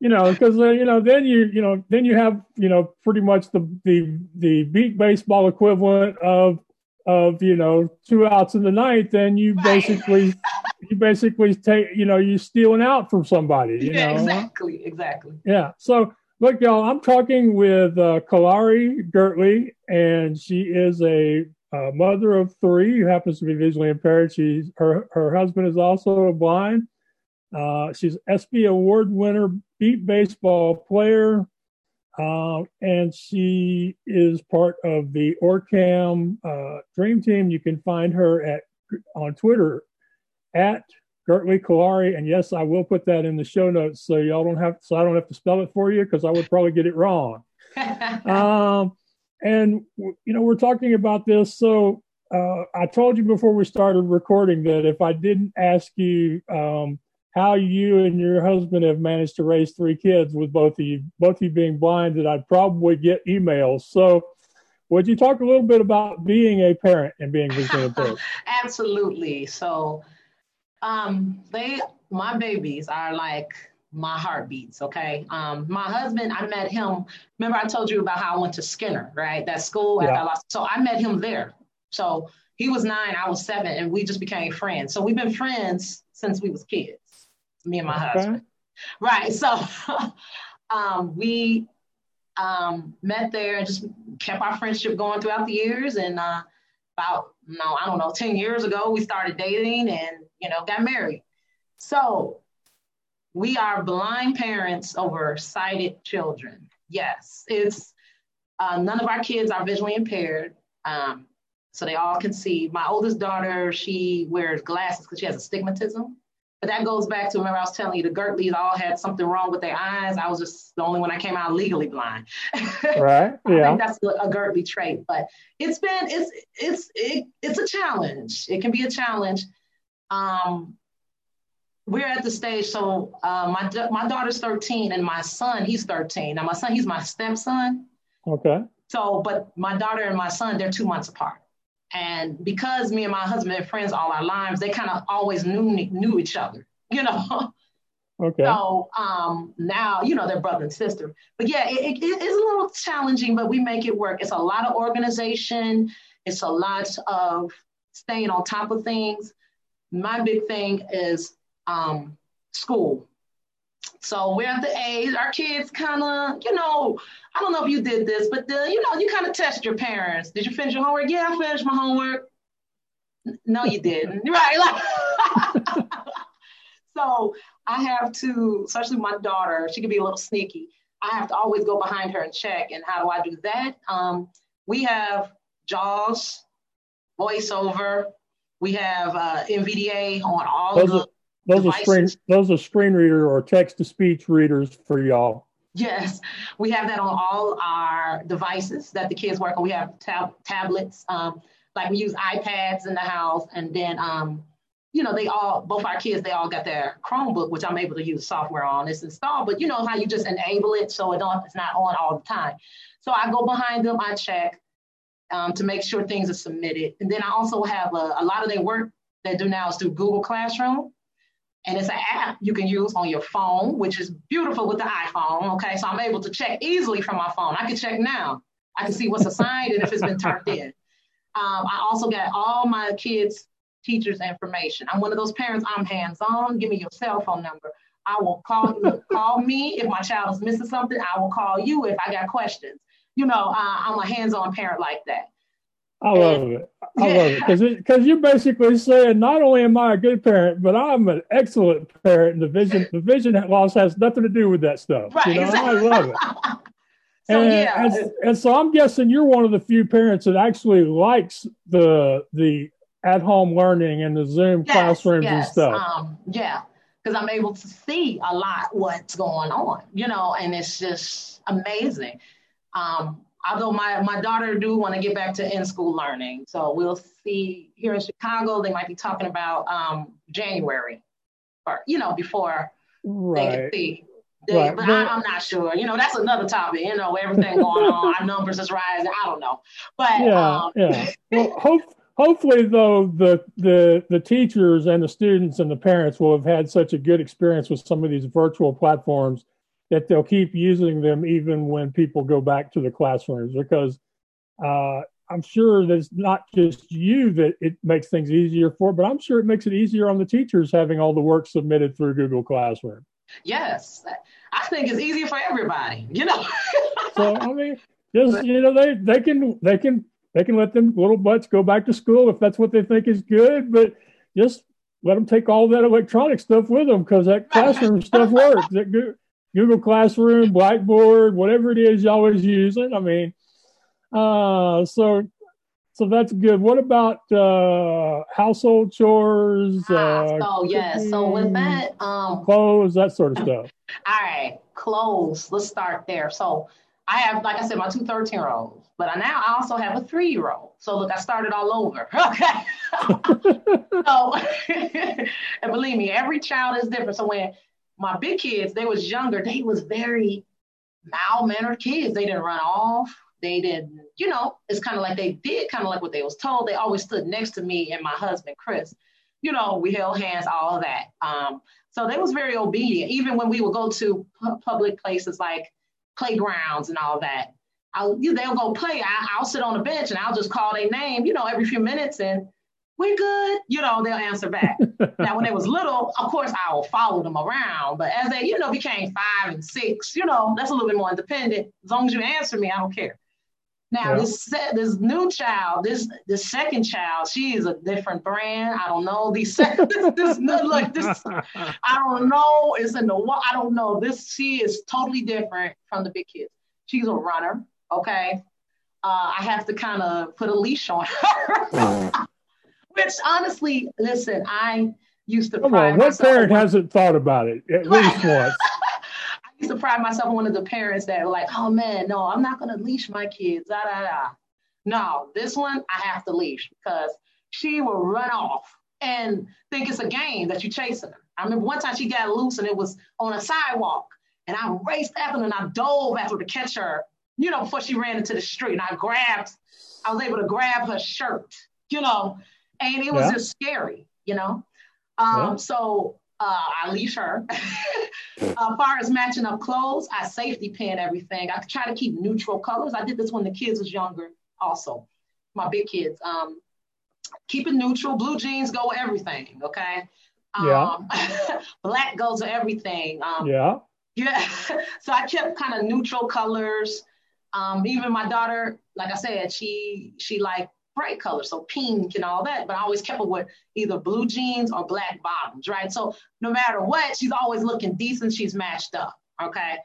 [SPEAKER 1] you know, because uh, you know, then you you know, then you have you know, pretty much the the the beep baseball equivalent of of you know two outs in the ninth, then you right. basically you basically take you know you stealing out from somebody. You
[SPEAKER 2] yeah,
[SPEAKER 1] know?
[SPEAKER 2] exactly, exactly.
[SPEAKER 1] Yeah. So look, y'all, I'm talking with uh, Kalari Girtley, and she is a uh, mother of three who happens to be visually impaired. She's her her husband is also blind. Uh, she's ESPY award winner, beep baseball player, uh, and she is part of the Orcam uh, Dream Team. You can find her at on Twitter at Girtley Kalari, and yes, I will put that in the show notes so y'all don't have so I don't have to spell it for you because I would probably get it wrong. um, and you know we're talking about this, so uh, I told you before we started recording that if I didn't ask you um, how you and your husband have managed to raise three kids with both of you, both of you being blind, that I'd probably get emails. So, would you talk a little bit about being a parent and being visually impaired?
[SPEAKER 2] Absolutely. So, um, they, my babies are like my heart beats. Okay. Um, my husband, I met him. Remember, I told you about how I went to Skinner, right? That school. Yeah. I lost, so I met him there. So he was nine, I was seven, and we just became friends. So we've been friends since we was kids me and my okay. husband. Right. So um, we um, met there and just kept our friendship going throughout the years. And uh, about, no, I don't know, 10 years ago, we started dating and, you know, got married. So we are blind parents over sighted children. Yes, it's uh, none of our kids are visually impaired. Um, so they all can see. My oldest daughter, she wears glasses because she has astigmatism. But that goes back to remember I was telling you the Girtleys all had something wrong with their eyes. I was just the only one I came out legally blind.
[SPEAKER 1] Right. Yeah.
[SPEAKER 2] I think that's a Girtley trait. But it's been it's it's it, it's a challenge. It can be a challenge. Um, we're at the stage. So uh, my my daughter's 13 and my son he's 13. Now my son he's my stepson.
[SPEAKER 1] Okay.
[SPEAKER 2] So, but my daughter and my son they're two months apart. And because me and my husband are friends all our lives, they kind of always knew knew each other, you know.
[SPEAKER 1] Okay.
[SPEAKER 2] So um, now, you know, they're brother and sister. But yeah, it, it is a little challenging, but we make it work. It's a lot of organization. It's a lot of staying on top of things. My big thing is um, school. So we're at the age, our kids kind of, you know, I don't know if you did this, but the, you know, you kind of test your parents. Did you finish your homework? Yeah, I finished my homework. No, you didn't. right. Like, so I have to, especially my daughter, she can be a little sneaky. I have to always go behind her and check. And how do I do that? Um, we have JAWS, voiceover. We have uh, NVDA on all
[SPEAKER 1] those
[SPEAKER 2] the
[SPEAKER 1] are, those
[SPEAKER 2] devices.
[SPEAKER 1] are screen those are screen reader or text to speech readers for y'all.
[SPEAKER 2] Yes, we have that on all our devices that the kids work on. We have tab- tablets, um, like we use iPads in the house, and then um, you know they all both our kids they all got their Chromebook, which I'm able to use software on. It's installed, but you know how you just enable it so it don't it's not on all the time. So I go behind them, I check um, to make sure things are submitted, and then I also have a, a lot of their work they do now is through Google Classroom. And it's an app you can use on your phone, which is beautiful with the iPhone. Okay, so I'm able to check easily from my phone. I can check now. I can see what's assigned and if it's been turned in. Um, I also got all my kids' teachers' information. I'm one of those parents. I'm hands-on. Give me your cell phone number. I will call you. call me if my child is missing something. I will call you if I got questions. You know, uh, I'm a hands-on parent like that.
[SPEAKER 1] I love it. I love it because because you're basically saying not only am I a good parent, but I'm an excellent parent. And the vision the vision loss has nothing to do with that stuff.
[SPEAKER 2] Right,
[SPEAKER 1] you know,
[SPEAKER 2] exactly.
[SPEAKER 1] I love it.
[SPEAKER 2] So
[SPEAKER 1] and,
[SPEAKER 2] yeah,
[SPEAKER 1] and, and so I'm guessing you're one of the few parents that actually likes the the at home learning and the Zoom
[SPEAKER 2] yes,
[SPEAKER 1] classrooms and stuff.
[SPEAKER 2] Um, yeah, because I'm able to see a lot what's going on, you know, and it's just amazing. Um, although my, my daughter do want to get back to in-school learning. So we'll see here in Chicago, they might be talking about um, January or, you know, before they can see. They,
[SPEAKER 1] Right, But
[SPEAKER 2] I, I'm not sure. You know, that's another topic. You know, everything going on, our numbers is rising. I don't know. But
[SPEAKER 1] yeah,
[SPEAKER 2] um,
[SPEAKER 1] yeah. Well, hope, hopefully, though, the, the the teachers and the students and the parents will have had such a good experience with some of these virtual platforms that they'll keep using them even when people go back to the classrooms because uh, I'm sure that it's not just you that it makes things easier for, but I'm sure it makes it easier on the teachers having all the work submitted through Google Classroom.
[SPEAKER 2] yes, I think it's easier for everybody, you know.
[SPEAKER 1] So I mean, just you know, they they can they can they can let them little butts go back to school if that's what they think is good, but just let them take all that electronic stuff with them because that classroom stuff works. That Google Classroom, Blackboard, whatever it is you always using. I mean, uh, so so that's good. What about uh, household chores,
[SPEAKER 2] Ah,
[SPEAKER 1] uh,
[SPEAKER 2] so yes, so with that, um,
[SPEAKER 1] clothes, that sort of stuff?
[SPEAKER 2] All right, clothes. Let's start there. So I have, like I said, my two 13 year olds, but I now I also have a three year old. So look, I started all over. Okay. so, and believe me, every child is different. So when my big kids, they was younger, they was very mild mannered kids. They didn't run off. They didn't, you know, it's kind of like they did kind of like what they was told. They always stood next to me and my husband, Chris. You know, we held hands, all of that. Um, so they was very obedient. Even when we would go to pu- public places like playgrounds and all that, I'll, they'll go play. I, I'll sit on the bench and I'll just call their name, you know, every few minutes and we're good. You know, they'll answer back. now, when they was little, of course, I will follow them around. But as they, you know, became five and six, you know, that's a little bit more independent. As long as you answer me, I don't care. Now yeah. this this new child, this the second child, she is a different brand. I don't know. These this, this like this, I don't know. It's in the I don't know. This she is totally different from the big kids. She's a runner. Okay, uh, I have to kind of put a leash on her. Which honestly, listen, I used to.
[SPEAKER 1] Come on, what parent hasn't thought about it at least once?
[SPEAKER 2] I used to pride myself on one of the parents that were like, oh man, no, I'm not gonna leash my kids. Da, da, da. No, this one I have to leash because she will run off and think it's a game that you're chasing her. I remember one time she got loose and it was on a sidewalk. And I raced after her and I dove after her to catch her, you know, before she ran into the street. And I grabbed, I was able to grab her shirt, you know, and it was yeah. just scary, you know. Um, yeah. So uh, I leash her. as far as matching up clothes, I safety pin everything. I try to keep neutral colors. I did this when the kids was younger, also, my big kids. Um, keep it neutral. Blue jeans go with everything. Okay. Um, yeah. black goes with everything. Um,
[SPEAKER 1] yeah.
[SPEAKER 2] Yeah. so I kept kind of neutral colors. Um, even my daughter, like I said, she she like bright colors, so pink and all that. But I always kept her with either blue jeans or black bottoms, right? So no matter what, she's always looking decent. She's matched up, okay?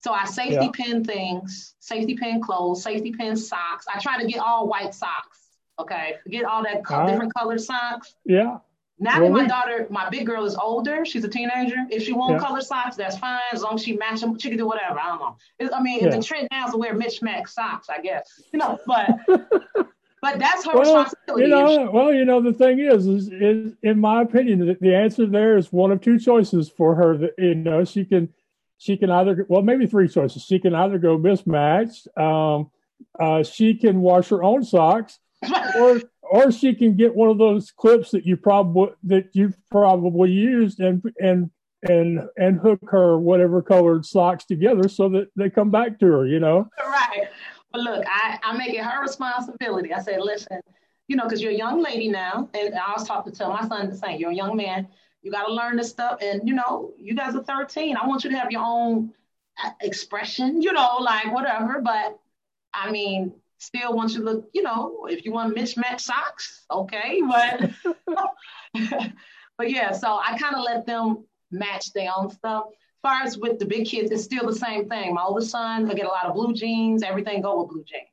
[SPEAKER 2] So I safety yeah. pin things, safety pin clothes, safety pin socks. I try to get all white socks, okay? Forget all that co- different colored socks.
[SPEAKER 1] Yeah.
[SPEAKER 2] Now that my daughter, my big girl is older, she's a teenager. If she wants yeah. color socks, that's fine. As long as she matches them, she can do whatever. I don't know. It, I mean, yeah. the trend now is to wear mismatched socks, I guess. You know, but But that's her well, responsibility.
[SPEAKER 1] You know, well, you know, the thing is, is, is in my opinion, the, the answer there is one of two choices for her. That you know, she can, she can either, well, maybe three choices. She can either go mismatched. Um, uh, she can wash her own socks, or or she can get one of those clips that you probably that you've probably used and and and and hook her whatever colored socks together so that they come back to her. You know,
[SPEAKER 2] right. But look, I, I make it her responsibility. I said, listen, you know, because you're a young lady now, and I was talking to tell my son the same. You're a young man. You got to learn this stuff, and you know, you guys are 13. I want you to have your own uh, expression, you know, like whatever. But I mean, still want you to look, you know, if you want mismatched socks, okay. But but yeah, so I kind of let them match their own stuff far as with the big kids, it's still the same thing. My oldest son, I get a lot of blue jeans. Everything go with blue jeans.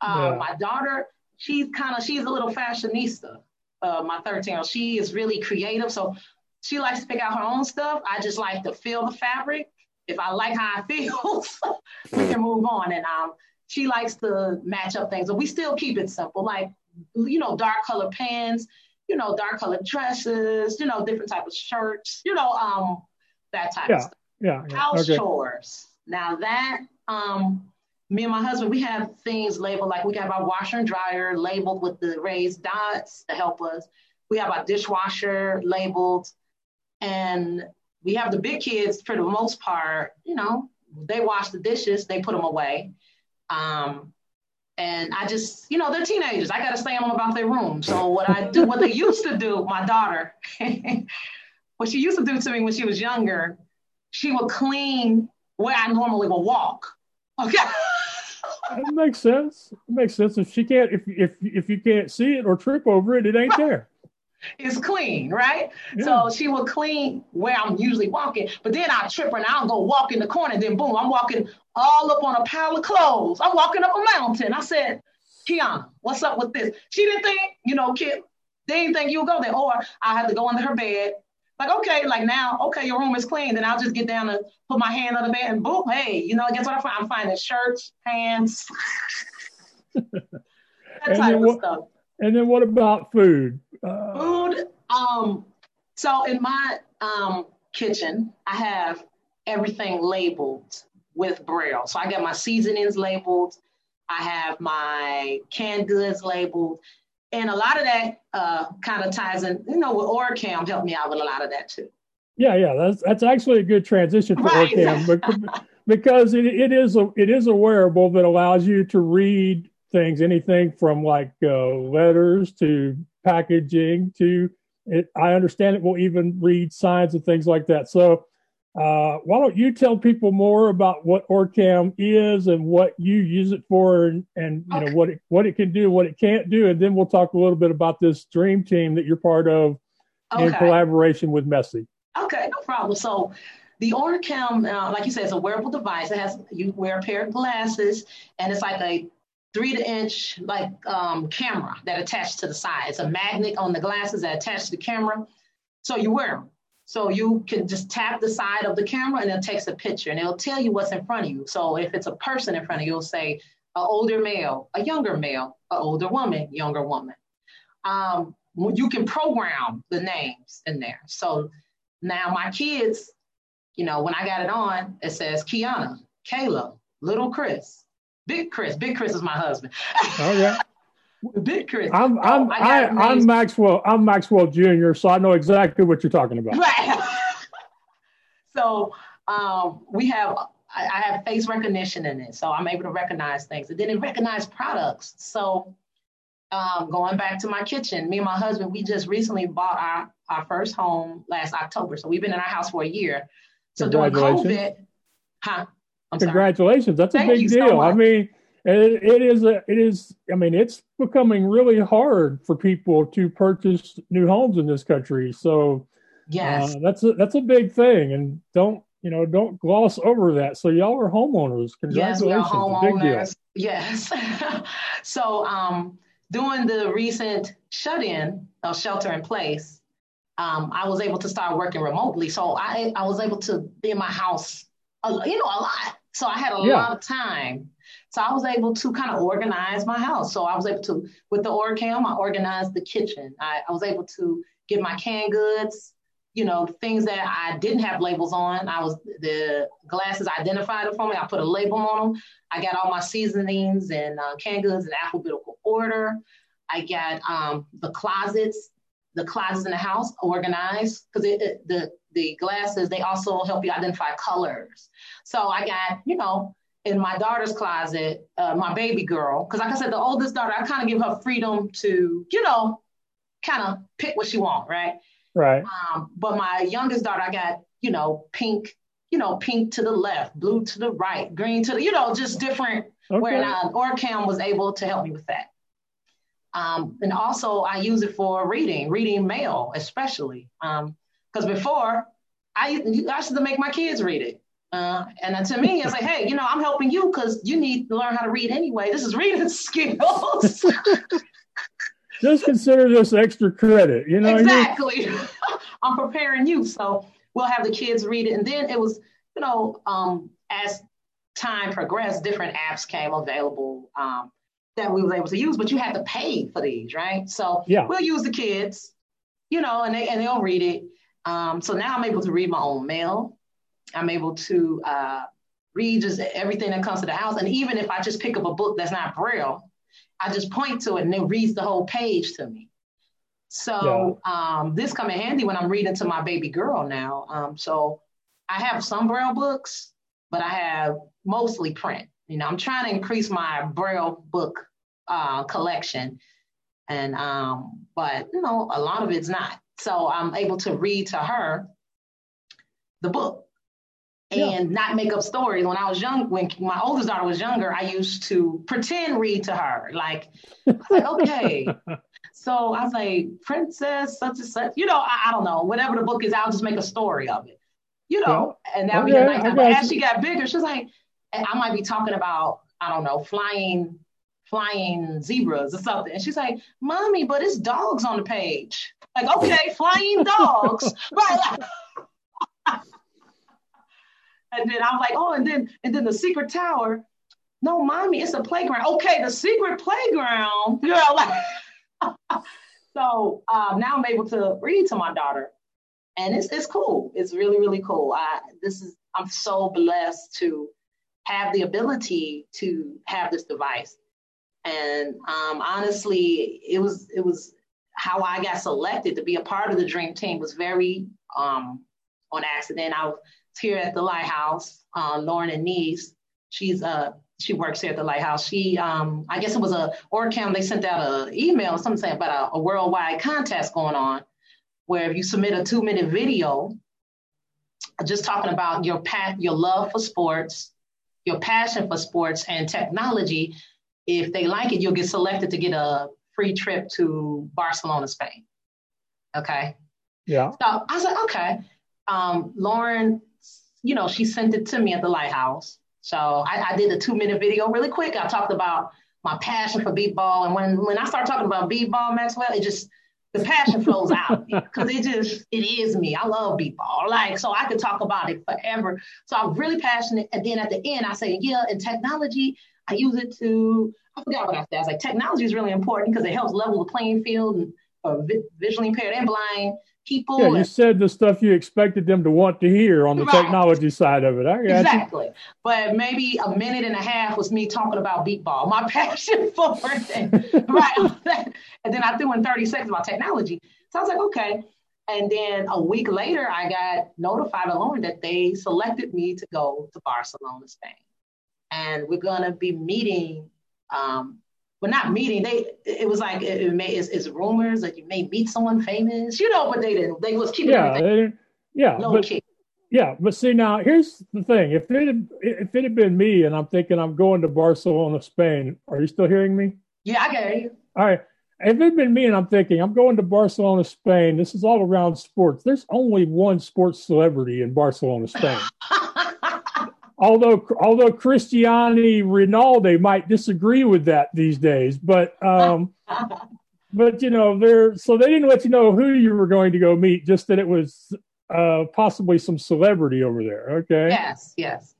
[SPEAKER 2] Uh, yeah. My daughter, she's kind of she's a little fashionista. Uh, my 13 year old, she is really creative, so she likes to pick out her own stuff. I just like to feel the fabric. If I like how I feel, we can move on. And um, she likes to match up things, but we still keep it simple, like you know, dark color pants, you know, dark colored dresses, you know, different type of shirts, you know, um, that type
[SPEAKER 1] yeah,
[SPEAKER 2] of stuff.
[SPEAKER 1] Yeah,
[SPEAKER 2] yeah. House okay. chores. Now that um me and my husband, we have things labeled like we have our washer and dryer labeled with the raised dots to help us. We have our dishwasher labeled, and we have the big kids for the most part. You know, they wash the dishes, they put them away. Um, and I just, you know, they're teenagers. I got to stay on them about their room. So what I do, what they used to do, my daughter, what she used to do to me when she was younger, she would clean where I normally would walk. Okay.
[SPEAKER 1] that makes sense. It makes sense. If she can't, if if if you can't see it or trip over it, it ain't there.
[SPEAKER 2] It's clean, right? Yeah. So she will clean where I'm usually walking, but then I trip her and I'll go walk in the corner. Then boom, I'm walking all up on a pile of clothes. I'm walking up a mountain. I said, Kiana, what's up with this? She didn't think, you know, kid, they didn't think you would go there. Or I had to go under her bed like, okay, like now, okay, your room is clean. Then I'll just get down and put my hand on the bed and boom, hey, you know, guess what I find? I'm finding shirts, pants, that
[SPEAKER 1] and type of what, stuff. And then what about food?
[SPEAKER 2] Uh, food. Um, so in my um, kitchen, I have everything labeled with Braille. So I got my seasonings labeled. I have my canned goods labeled. And a lot of that uh, kind of ties in, you know, with Orcam helped me out with a lot of that too.
[SPEAKER 1] Yeah, yeah, that's that's actually a good transition for right. Orcam because it, it is a it is a wearable that allows you to read things, anything from like uh, letters to packaging to it. I understand it will even read signs and things like that. So, uh, why don't you tell people more about what OrCam is and what you use it for, and, and you okay. know what it, what it can do, what it can't do, and then we'll talk a little bit about this dream team that you're part of okay. in collaboration with Messi.
[SPEAKER 2] Okay, no problem. So the OrCam, uh, like you said, it's a wearable device. It has you wear a pair of glasses, and it's like a three to inch like um, camera that attached to the side. It's a magnet on the glasses that attach to the camera. So you wear them. So you can just tap the side of the camera and it takes a picture and it'll tell you what's in front of you. So if it's a person in front of you, it'll say an older male, a younger male, an older woman, younger woman. Um, you can program the names in there. So now my kids, you know, when I got it on, it says Kiana, Kayla, little Chris, big Chris. Big Chris is my husband.
[SPEAKER 1] Oh yeah.
[SPEAKER 2] Big Chris.
[SPEAKER 1] I'm I'm oh, I, i am Maxwell. I'm Maxwell Jr. So I know exactly what you're talking about.
[SPEAKER 2] Right. so um, we have I, I, have face recognition in it, so I'm able to recognize things, and then it recognize products. So um, going back to my kitchen, me and my husband, we just recently bought our our first home last October, so we've been in our house for a year. So during COVID, huh?
[SPEAKER 1] I'm Congratulations! Sorry. That's a Thank big deal. So I mean it, it is a, it is i mean it's becoming really hard for people to purchase new homes in this country. So
[SPEAKER 2] yes.
[SPEAKER 1] uh, that's a that's a big thing. And don't you know don't gloss over that. So y'all are homeowners. Congratulations. Yes,
[SPEAKER 2] deal. Yes. So um doing the recent shut-in uh, shelter in place um, I was able to start working remotely. So I, I was able to be in my house, you know, a lot. So I had a yeah. lot of time so I was able to kind of organize my house. So I was able to, with the OrCam, I organized the kitchen. I, I was able to get my canned goods, you know, things that I didn't have labels on. I was, the glasses identified it for me. I put a label on them. I got all my seasonings and uh, canned goods in alphabetical order. I got um, the closets, the closets in the house organized because the, the glasses, they also help you identify colors. So I got, you know, in my daughter's closet, uh, my baby girl, because like I said, the oldest daughter, I kind of give her freedom to, you know, kind of pick what she want, right?
[SPEAKER 1] Right.
[SPEAKER 2] Um, but my youngest daughter, I got, you know, pink, you know, pink to the left, blue to the right, green to the, you know, just different. Okay. Where uh, OrCam was able to help me with that. Um, and also, I use it for reading, reading mail, especially. Because um, before, I, I used to make my kids read it. Uh, and to me, it's like, hey, you know, I'm helping you because you need to learn how to read anyway. This is reading skills.
[SPEAKER 1] Just consider this extra credit, you know.
[SPEAKER 2] Exactly. I'm preparing you, so we'll have the kids read it, and then it was, you know, um, as time progressed, different apps came available um, that we was able to use, but you had to pay for these, right? So
[SPEAKER 1] yeah.
[SPEAKER 2] we'll use the kids, you know, and they and they'll read it. Um, so now I'm able to read my own mail. I'm able to uh, read just everything that comes to the house. And even if I just pick up a book that's not Braille, I just point to it and it reads the whole page to me. So yeah. um, this come in handy when I'm reading to my baby girl now. Um, so I have some Braille books, but I have mostly print. You know, I'm trying to increase my Braille book uh, collection, and um, but you know, a lot of it's not. So I'm able to read to her the book and yeah. not make up stories. When I was young, when my oldest daughter was younger, I used to pretend read to her. Like, like okay. so I was like, Princess, such and such, you know, I, I, don't know, whatever the book is, I'll just make a story of it, you know, yeah. and that okay, we get nice. But as she got bigger, she was like, I might be talking about, I don't know, flying flying zebras or something. And she's like, Mommy, but it's dogs on the page. Like, okay, flying dogs. And then I'm like, oh, and then and then the secret tower. No, mommy, it's a playground. Okay, the secret playground. You know, like so um, now I'm able to read to my daughter, and it's it's cool. It's really really cool. I this is I'm so blessed to have the ability to have this device, and um, honestly, it was it was how I got selected to be a part of the dream team was very um, on accident. I was here at the lighthouse, uh, Lauren and Niece. She's uh she works here at the lighthouse. She um I guess it was a OrCam, they sent out an email, something saying about a, a worldwide contest going on, where if you submit a two minute video, just talking about your path, your love for sports, your passion for sports and technology. If they like it, you'll get selected to get a free trip to Barcelona, Spain. Okay.
[SPEAKER 1] Yeah.
[SPEAKER 2] So I was like, okay. Um, Lauren, you know, she sent it to me at the lighthouse. So I, I did a two minute video really quick. I talked about my passion for beep ball. And when, when I start talking about beep ball, Maxwell, it just, the passion flows out because it just, it is me. I love beep ball. Like, so I could talk about it forever. So I'm really passionate. And then at the end, I say, yeah, and technology, I use it to, I forgot what I said. I was like, technology is really important because it helps level the playing field and uh, visually impaired and blind people.
[SPEAKER 1] Yeah, you said the stuff you expected them to want to hear on the right. technology side of it.
[SPEAKER 2] exactly. You. But maybe a minute and a half was me talking about beep ball, my passion for it. right. and then I threw in 30 seconds about technology. So I was like, okay. And then a week later, I got notified alone that they selected me to go to Barcelona, Spain. And we're going to be meeting um, but not meeting. They it was like it, it may it's, it's, rumors that you may meet someone famous. You know, but they didn't. They was keeping
[SPEAKER 1] yeah, they, yeah, but, key. Yeah, but see now here's the thing. If it had, if it had been me and I'm thinking I'm going to Barcelona, Spain, are you still hearing me?
[SPEAKER 2] Yeah, I can hear you.
[SPEAKER 1] All right. If it had been me and I'm thinking I'm going to Barcelona, Spain, this is all around sports. There's only one sports celebrity in Barcelona, Spain. although although Cristiano Ronaldo might disagree with that these days, but um, but you know they're so they didn't let you know who you were going to go meet, just that it was uh, possibly some celebrity over there. Okay.
[SPEAKER 2] Yes, yes.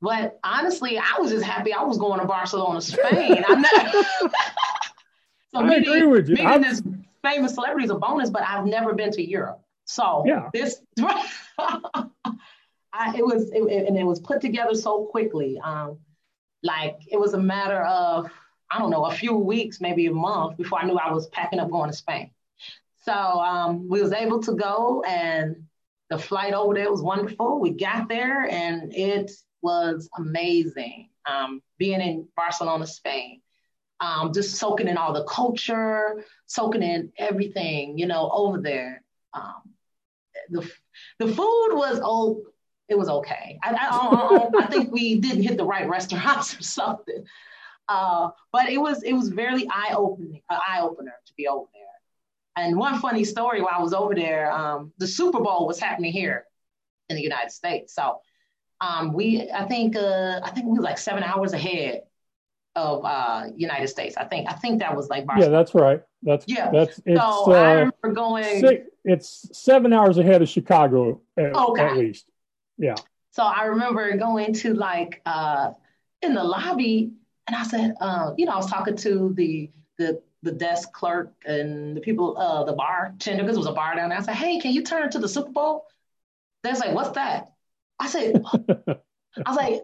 [SPEAKER 2] But honestly, I was just happy I was going to Barcelona, Spain. I'm not.
[SPEAKER 1] so I meeting, agree with you.
[SPEAKER 2] Meeting this famous celebrity is a bonus, but I've never been to Europe. So
[SPEAKER 1] yeah.
[SPEAKER 2] this I, it was, it, and it was put together so quickly. Um, like it was a matter of, I don't know, a few weeks, maybe a month before I knew I was packing up going to Spain. So um, we was able to go and the flight over there was wonderful. We got there and it was amazing. Um, being in Barcelona, Spain, um, just soaking in all the culture, soaking in everything, you know, over there. Um, the the food was oh it was okay. I, I, I, I, think we didn't hit the right restaurants or something. Uh, but it was it was very eye opening, eye opener to be over there. And one funny story while I was over there, um, the Super Bowl was happening here in the United States. So um, we, I think, uh, I think we were like seven hours ahead of uh, United States. I think, I think that was like
[SPEAKER 1] Barcelona. yeah, that's right. That's
[SPEAKER 2] yeah.
[SPEAKER 1] That's
[SPEAKER 2] it's, so I uh, remember going.
[SPEAKER 1] Six, it's seven hours ahead of Chicago at, okay. at least. Yeah.
[SPEAKER 2] So I remember going to like uh, in the lobby, and I said, uh, you know, I was talking to the the the desk clerk and the people, uh, the bartender, because it was a bar down there. I said, hey, can you turn to the Super Bowl? They was like, what's that? I said, I was like,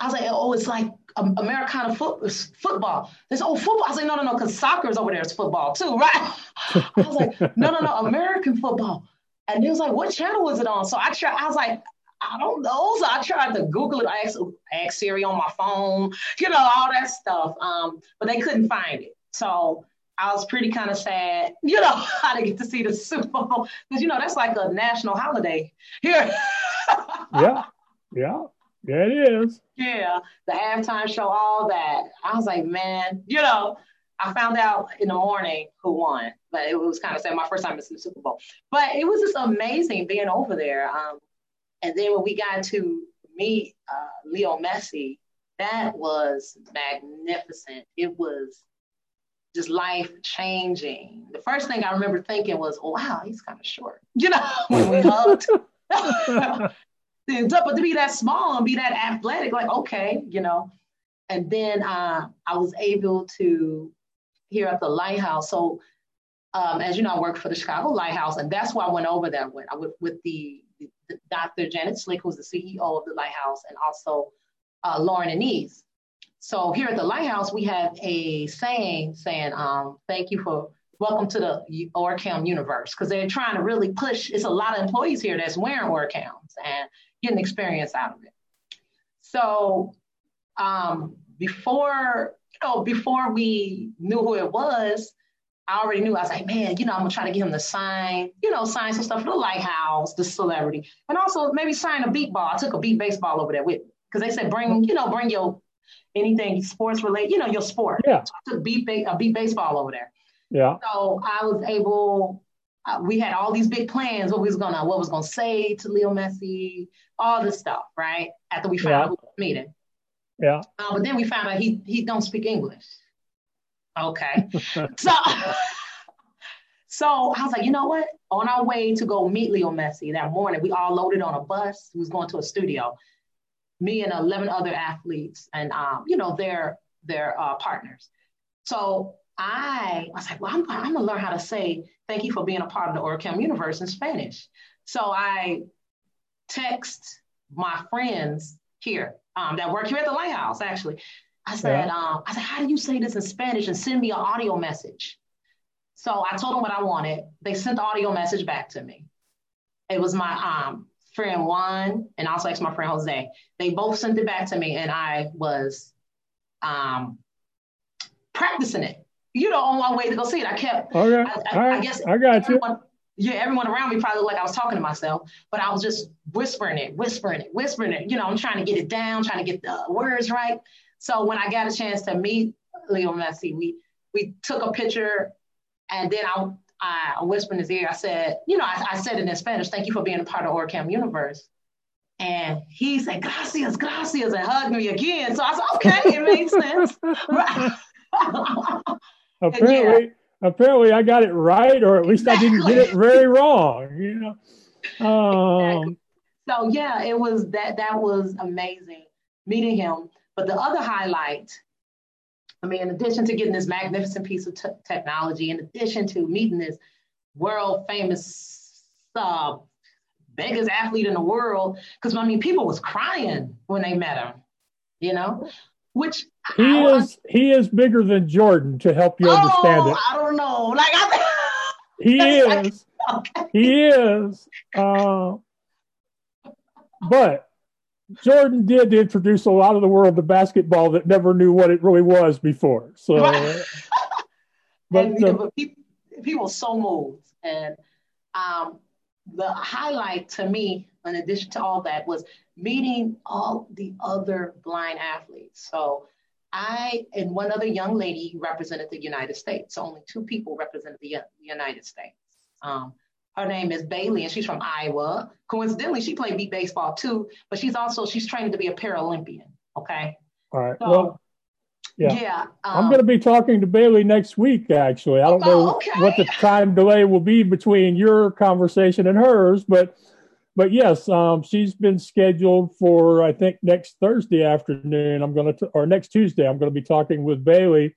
[SPEAKER 2] I was like, oh, it's like Americana foot, football. They said, oh, football. I like, no, no, no, because soccer is over there. It's football too, right? I was like, no, no, no, American football. And they was like, what channel was it on? So I tried, I was like, I don't know. So I tried to Google it, ask, ask Siri on my phone, you know, all that stuff. Um, but they couldn't find it. So I was pretty kind of sad, you know, how to get to see the Super Bowl. Because, you know, that's like a national holiday here.
[SPEAKER 1] yeah. Yeah. Yeah, it is.
[SPEAKER 2] Yeah. The halftime show, all that. I was like, man, you know, I found out in the morning who won, but it was kind of sad. My first time in the Super Bowl. But it was just amazing being over there. Um, and then when we got to meet uh, Leo Messi, that was magnificent. It was just life changing. The first thing I remember thinking was, oh, wow, he's kind of short. You know, when we hugged. Things up, but to be that small and be that athletic, like, okay, you know. And then uh, I was able to here at the lighthouse. So, um, as you know, I work for the Chicago Lighthouse, and that's why I went over there with, with the Dr. Janet Szlyk, who's the CEO of the Lighthouse, and also uh, Lauren Anise. So here at the Lighthouse, we have a saying saying, um, thank you for welcome to the OrCam universe, because they're trying to really push, it's a lot of employees here that's wearing OrCams and getting experience out of it. So um, before, you know, before we knew who it was, I already knew. I was like, man, you know, I'm gonna try to get him to sign, you know, sign some stuff for the lighthouse, the celebrity, and also maybe sign a beep ball. I took a beep baseball over there with because they said bring, you know, bring your anything sports related, you know, your sport.
[SPEAKER 1] Yeah.
[SPEAKER 2] So I took beat a beep baseball over there.
[SPEAKER 1] Yeah.
[SPEAKER 2] So I was able. Uh, we had all these big plans. What we was gonna, what was gonna say to Leo Messi, all this stuff, right? After we found yeah. out meeting.
[SPEAKER 1] Yeah.
[SPEAKER 2] Uh, but then we found out he he don't speak English. Okay. so so I was like, you know what? On our way to go meet Leo Messi that morning, we all loaded on a bus. We was going to a studio. Me and 11 other athletes and um, you know, their their uh, partners. So I, was like, well, I'm, I'm gonna learn how to say thank you for being a part of the Orcam universe in Spanish. So I text my friends here um, that work here at the Lighthouse, actually. I said, yeah. um, I said, how do you say this in Spanish and send me an audio message? So I told them what I wanted. They sent the audio message back to me. It was my um, friend Juan and also ex my friend Jose. They both sent it back to me, and I was um, practicing it. You know, on my way to go see it, I kept.
[SPEAKER 1] Okay. I, I, I guess I got everyone, you.
[SPEAKER 2] Yeah, everyone around me probably looked like I was talking to myself, but I was just whispering it, whispering it, whispering it. You know, I'm trying to get it down, trying to get the words right. So when I got a chance to meet Leo Messi, we we took a picture, and then I I whispered in his ear. I said, you know, I, I said it in Spanish. Thank you for being a part of Orcam Universe. And he said, gracias, gracias, and hugged me again. So I said, okay, it makes sense.
[SPEAKER 1] apparently, yeah. apparently I got it right, or at least exactly. I didn't get it very wrong, you know. Um,
[SPEAKER 2] exactly. So yeah, it was that that was amazing meeting him. But the other highlight, I mean, in addition to getting this magnificent piece of t- technology, in addition to meeting this world famous, uh, biggest athlete in the world, because I mean, people was crying when they met him, you know, which
[SPEAKER 1] he I, is he is bigger than Jordan to help you oh, understand it.
[SPEAKER 2] I don't know, like I,
[SPEAKER 1] he is, okay. he is, uh, but Jordan did introduce a lot of the world to basketball that never knew what it really was before. So,
[SPEAKER 2] but, and, uh, but people, people so moved, and um, the highlight to me, in addition to all that, was meeting all the other blind athletes. So. I and one other young lady represented the United States. So only two people represented the, the United States. Um, her name is Bailey, and she's from Iowa. Coincidentally, she played beep baseball too, but she's also she's trained to be a Paralympian. Okay.
[SPEAKER 1] All right. So, well, yeah. yeah um, I'm going to be talking to Bailey next week. Actually, I don't oh, know okay. what the time delay will be between your conversation and hers, but but yes, um, she's been scheduled for I think next Thursday afternoon. I'm going to or next Tuesday. I'm going to be talking with Bailey,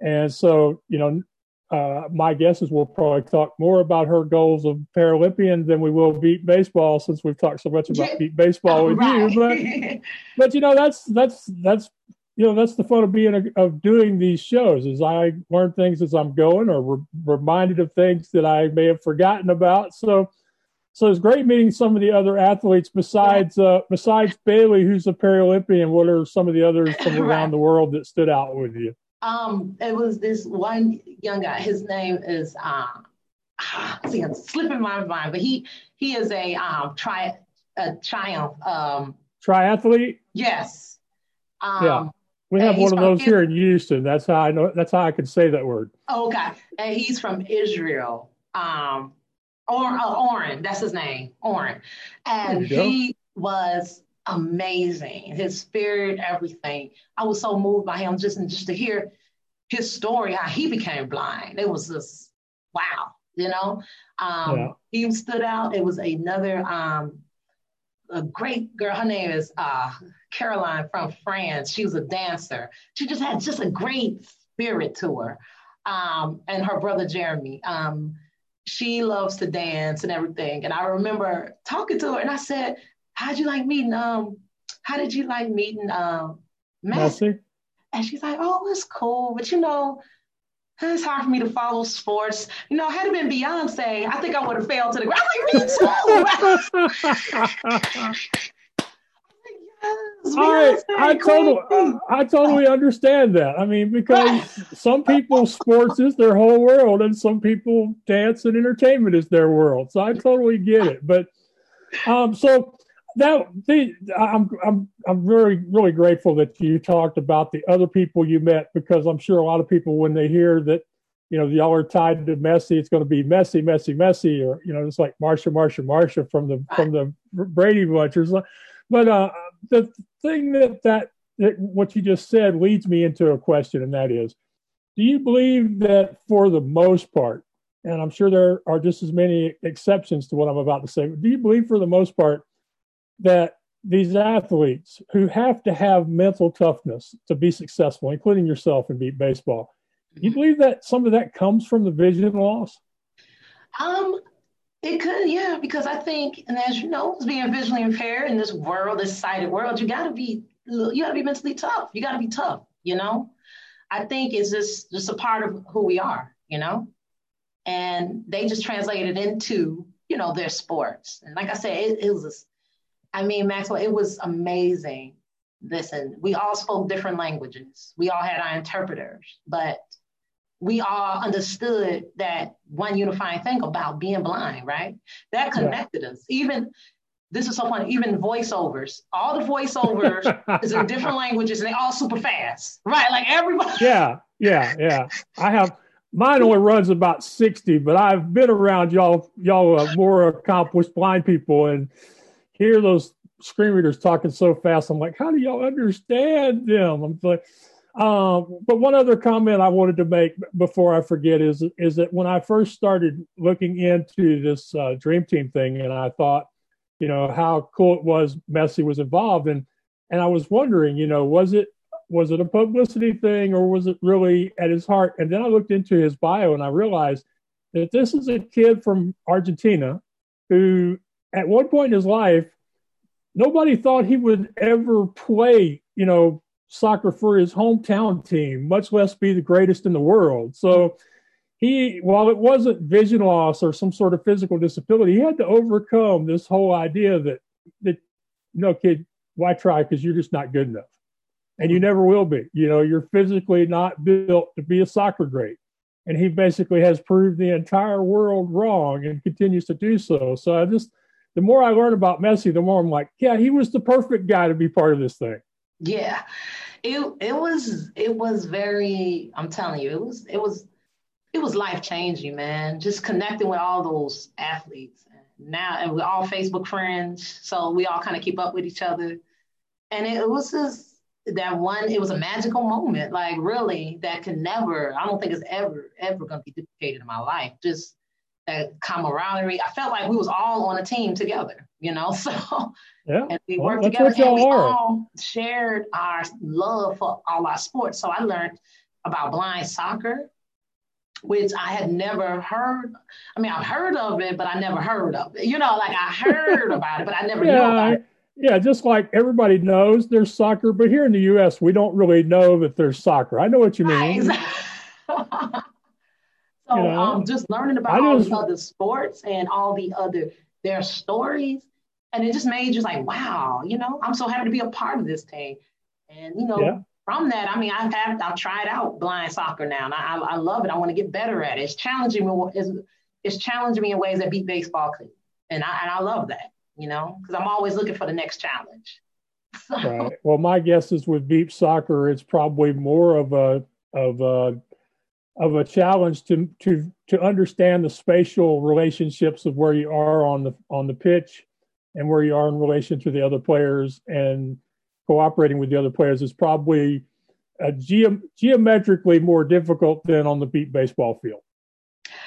[SPEAKER 1] and so you know uh, my guess is we'll probably talk more about her goals of Paralympian than we will beep baseball, since we've talked so much about beep baseball with right. you. But but you know that's that's that's you know that's the fun of being a, of doing these shows is I learn things as I'm going or re- reminded of things that I may have forgotten about. So so it's great meeting some of the other athletes besides uh, besides Bailey, who's a Paralympian. What are some of the others from around the world that stood out with you?
[SPEAKER 2] Um, it was this one young guy. His name is uh, see, I'm slipping my mind, but he he is a um tri a triumph um
[SPEAKER 1] triathlete.
[SPEAKER 2] Yes.
[SPEAKER 1] Um, yeah. We have one of those here in Houston. That's how I know. That's how I can say that word.
[SPEAKER 2] Okay, and he's from Israel. Um, or uh, Oren, that's his name, Oren, and he was amazing. His spirit, everything. I was so moved by him just just to hear his story, how he became blind. It was just wow, you know. Um, yeah. He stood out. It was another um, a great girl. Her name is uh, Caroline from France. She was a dancer. She just had just a great spirit to her. Um, and her brother Jeremy. Um, she loves to dance and everything. And I remember talking to her, and I said, how'd you like meeting um how did you like meeting um Messi? And she's like, oh, it's cool, but you know, it's hard for me to follow sports. You know, had it been Beyonce, I think I would have failed to the ground. I'm like, me too. yes.
[SPEAKER 1] I I totally I totally understand that. I mean, because some people sports is their whole world, and some people dance and entertainment is their world. So I totally get it. But um, so that the, I'm I'm I'm very really grateful that you talked about the other people you met because I'm sure a lot of people when they hear that you know y'all are tied to Messi, it's going to be messy, messy, messy, or you know it's like Marsha, Marsha, Marsha from the from the Brady Bunchers. But uh, the thing that, that that what you just said leads me into a question, and that is, do you believe that for the most part, and I'm sure there are just as many exceptions to what I'm about to say, but do you believe for the most part that these athletes who have to have mental toughness to be successful, including yourself in beep baseball, you mm-hmm. believe that some of that comes from the vision loss?
[SPEAKER 2] Um, it could, yeah, because I think, and as you know, being visually impaired in this world, this sighted world, you gotta be, you gotta be mentally tough. You gotta be tough, you know. I think it's just just a part of who we are, you know. And they just translated into, you know, their sports. And like I said, it, it was I mean, Maxwell, it was amazing. Listen, we all spoke different languages. We all had our interpreters, but we all understood that one unifying thing about being blind, right? That connected yeah. us. Even this is so funny, even voiceovers, all the voiceovers is in different languages and they all super fast, right? Like everybody.
[SPEAKER 1] Yeah, yeah, yeah. I have mine only runs about 60, but I've been around y'all, y'all uh, more accomplished blind people and hear those screen readers talking so fast. I'm like, how do y'all understand them? I'm like, um, but one other comment I wanted to make before I forget is is that when I first started looking into this uh, Dream Team thing, and I thought, you know, how cool it was Messi was involved, and and I was wondering, you know, was it was it a publicity thing or was it really at his heart? And then I looked into his bio and I realized that this is a kid from Argentina who at one point in his life, nobody thought he would ever play, you know, soccer for his hometown team, much less be the greatest in the world. So he, while it wasn't vision loss or some sort of physical disability, he had to overcome this whole idea that that no kid, why try? Because you're just not good enough. And you never will be. You know, you're physically not built to be a soccer great. And he basically has proved the entire world wrong and continues to do so. So I just the more I learn about Messi, the more I'm like, yeah, he was the perfect guy to be part of this thing.
[SPEAKER 2] Yeah. It it was it was very I'm telling you, it was it was it was life changing, man. Just connecting with all those athletes. Now and we're all Facebook friends, so we all kind of keep up with each other. And it, was just that one, it was a magical moment, like really, that can never, I don't think it's ever, ever gonna be duplicated in my life. Just that camaraderie. I felt like we was all on a team together, you know. So yeah, and we worked well, together and we are. all shared our love for all our sports. So I learned about blind soccer, which I had never heard. I mean, I've heard of it, but I never heard of it. You know, like I heard about it, but I never yeah, knew about it.
[SPEAKER 1] Yeah, just like everybody knows there's soccer, but here in the U.S., we don't really know that there's soccer. I know what you mean.
[SPEAKER 2] Right. So you know, um, just learning about all the other sports and all the other their stories, and it just made you like, wow, you know, I'm so happy to be a part of this thing. And you know, yeah. from that, I mean, I've had I've tried out blind soccer now, and I, I love it. I want to get better at it. It's challenging me. It's, it's challenging me in ways that beep baseball could, and I and I love that. You know, because I'm always looking for the next challenge.
[SPEAKER 1] So. Right. Well, my guess is with beep soccer, it's probably more of a of a of a challenge to to to understand the spatial relationships of where you are on the on the pitch and where you are in relation to the other players and cooperating with the other players is probably ge- geometrically more difficult than on the beep baseball field.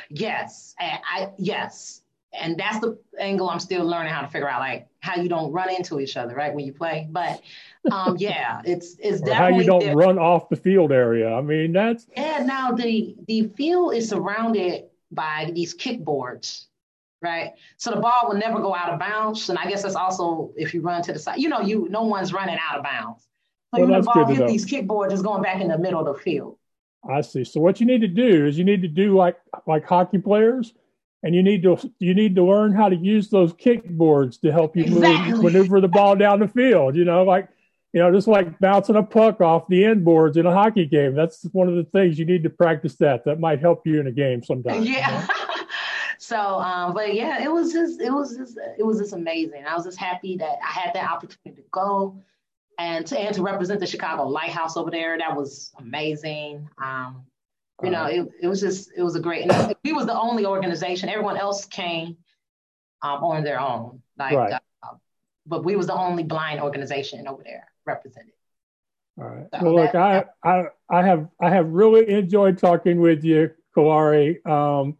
[SPEAKER 2] Yes, I, I yes, and that's the angle I'm still learning how to figure out, like how you don't run into each other, right, when you play. But um, yeah, it's it's definitely
[SPEAKER 1] how you don't different. run off the field area. I mean, that's
[SPEAKER 2] yeah. Now the the field is surrounded by these kickboards, right? So the ball will never go out of bounds, and I guess that's also if you run to the side, you know, you no one's running out of bounds. So well, the ball hit these kickboards is going back in the middle of the field.
[SPEAKER 1] I see. So what you need to do is you need to do like like hockey players and you need to you need to learn how to use those kickboards to help you exactly. move, maneuver the ball down the field. You know, like you know, just like bouncing a puck off the end boards in a hockey game. That's one of the things you need to practice that. That might help you in a game sometimes.
[SPEAKER 2] Yeah. You know? so, um, but yeah, it was just, it was just, it was just amazing. I was just happy that I had that opportunity to go and to, and to represent the Chicago Lighthouse over there. That was amazing. Um, you know, it, it was just, it was a great, and we was the only organization, everyone else came um, on their own. Like, right. uh, but we was the only blind organization over there represented.
[SPEAKER 1] All right. So well, look, I, I, I have, I have really enjoyed talking with you, Kalari. Um,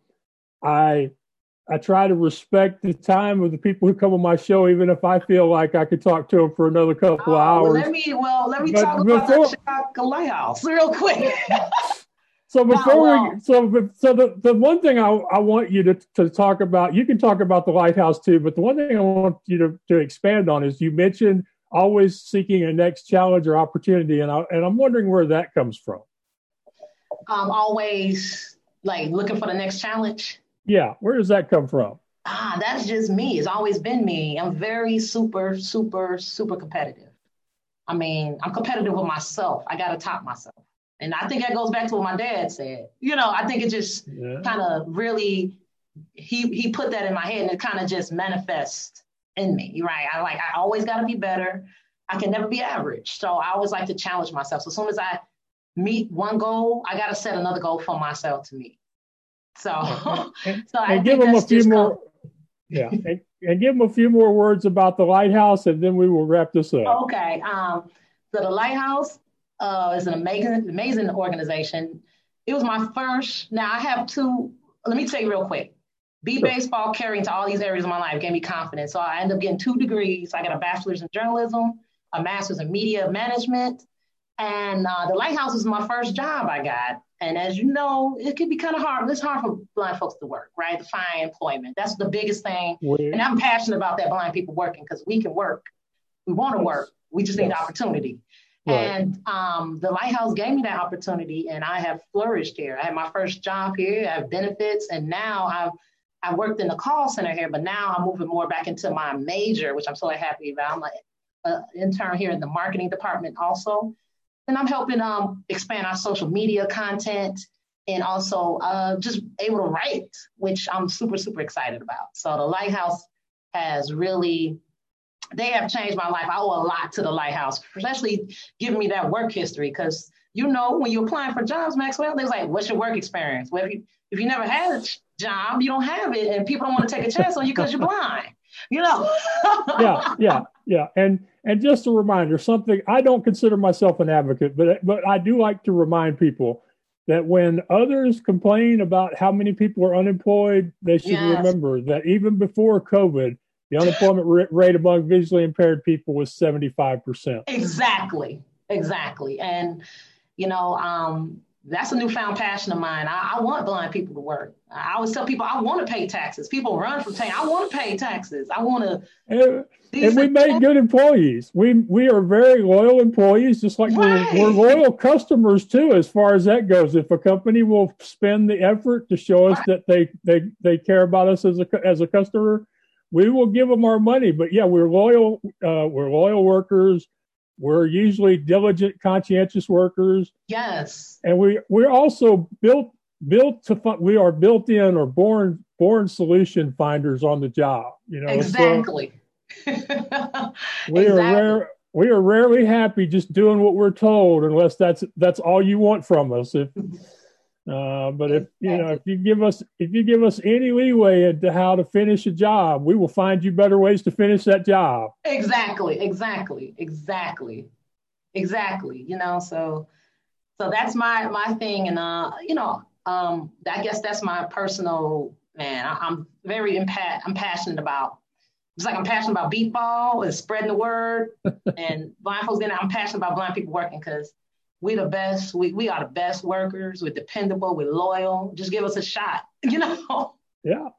[SPEAKER 1] I, I try to respect the time of the people who come on my show, even if I feel like I could talk to them for another couple oh, hours.
[SPEAKER 2] Well, let me, well, let me but talk about before, that Chicago Lighthouse real quick.
[SPEAKER 1] So before we, so so the, the one thing I, I want you to, to talk about, you can talk about the lighthouse too, but the one thing I want you to, to expand on is you mentioned always seeking a next challenge or opportunity, and I, and I'm wondering where that comes from.
[SPEAKER 2] Um, always like looking for the next challenge.
[SPEAKER 1] Yeah, where does that come from?
[SPEAKER 2] Ah, that's just me. It's always been me. I'm very super, super, super competitive. I mean, I'm competitive with myself. I got to top myself. And I think that goes back to what my dad said. You know, I think it just yeah. kind of really he he put that in my head and it kind of just manifests in me, right? I like I always got to be better. I can never be average. So I always like to challenge myself. So as soon as I meet one goal, I got to set another goal for myself to meet. So, and, so I
[SPEAKER 1] give them a few more. Yeah, and, and, give them a few more words about the lighthouse, and then we will wrap this up.
[SPEAKER 2] Okay. Um, so the lighthouse uh, is an amazing, amazing organization. It was my first. Now I have two. Let me tell you real quick. Beep baseball carrying to all these areas of my life gave me confidence. So I ended up getting two degrees. I got a bachelor's in journalism, a master's in media management, and uh, the lighthouse was my first job I got. And as you know, it can be kind of hard. It's hard for blind folks to work, right? To find employment. That's the biggest thing. And I'm passionate about that blind people working because we can work. We want to work. We just need yes. opportunity. Right. And um, the Lighthouse gave me that opportunity, and I have flourished here. I had my first job here, I have benefits, and now I've I worked in the call center here, but now I'm moving more back into my major, which I'm so happy about. I'm an intern here in the marketing department also, and I'm helping um, expand our social media content and also uh, just able to write, which I'm super super excited about. So the Lighthouse has really they have changed my life. I owe a lot to the Lighthouse, especially giving me that work history. Because you know, when you're applying for jobs, Maxwell, they're like, "What's your work experience?" Well, if you if you never had a job, you don't have it, and people don't want to take a chance on you because you're blind. You know.
[SPEAKER 1] yeah, yeah, yeah. And and just a reminder, something I don't consider myself an advocate, but but I do like to remind people that when others complain about how many people are unemployed, they should yes. remember that even before COVID the unemployment rate among visually impaired people was 75%.
[SPEAKER 2] Exactly. Exactly. And, you know, um, that's a newfound passion of mine. I, I, want blind people to work. I always tell people I want to pay taxes. People run from paying. I want to pay taxes. I want to.
[SPEAKER 1] And, and we make good employees. We we are very loyal employees, just like right. we're, we're loyal customers too. As far as that goes, if a company will spend the effort to show us right. that they they they care about us as a as a customer, we will give them our money. But yeah, we're loyal. Uh, we're loyal workers. We're usually diligent, conscientious workers.
[SPEAKER 2] Yes.
[SPEAKER 1] And we we're also built built to we are built in or born born solution finders on the job. You know
[SPEAKER 2] exactly.
[SPEAKER 1] So we exactly. are rare. We are rarely happy just doing what we're told, unless that's that's all you want from us. If Uh, but if you know if you give us if you give us any leeway into how to finish a job, we will find you better ways to finish that job.
[SPEAKER 2] Exactly, exactly, exactly, exactly. You know, so so that's my my thing, and uh, you know, um, I guess that's my personal man. I, am very impa- I'm passionate about. It's like I'm passionate about beep ball and spreading the word, and blind folks. Then I'm passionate about blind people working because we the best. We we are the best workers. We're dependable. We're loyal. Just give us a shot. You know.
[SPEAKER 1] Yeah.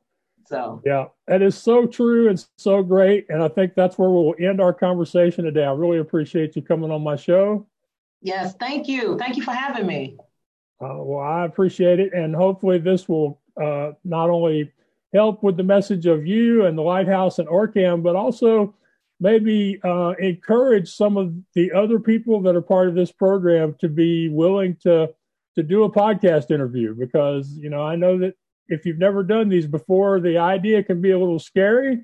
[SPEAKER 2] So.
[SPEAKER 1] Yeah, that is so true and so great, and I think that's where we'll end our conversation today. I really appreciate you coming on my show.
[SPEAKER 2] Yes, thank you. Thank you for having me.
[SPEAKER 1] Uh, well, I appreciate it, and hopefully this will uh, not only help with the message of you and the lighthouse and OrCam, but also maybe uh, encourage some of the other people that are part of this program to be willing to to do a podcast interview because you know I know that if you've never done these before, the idea can be a little scary.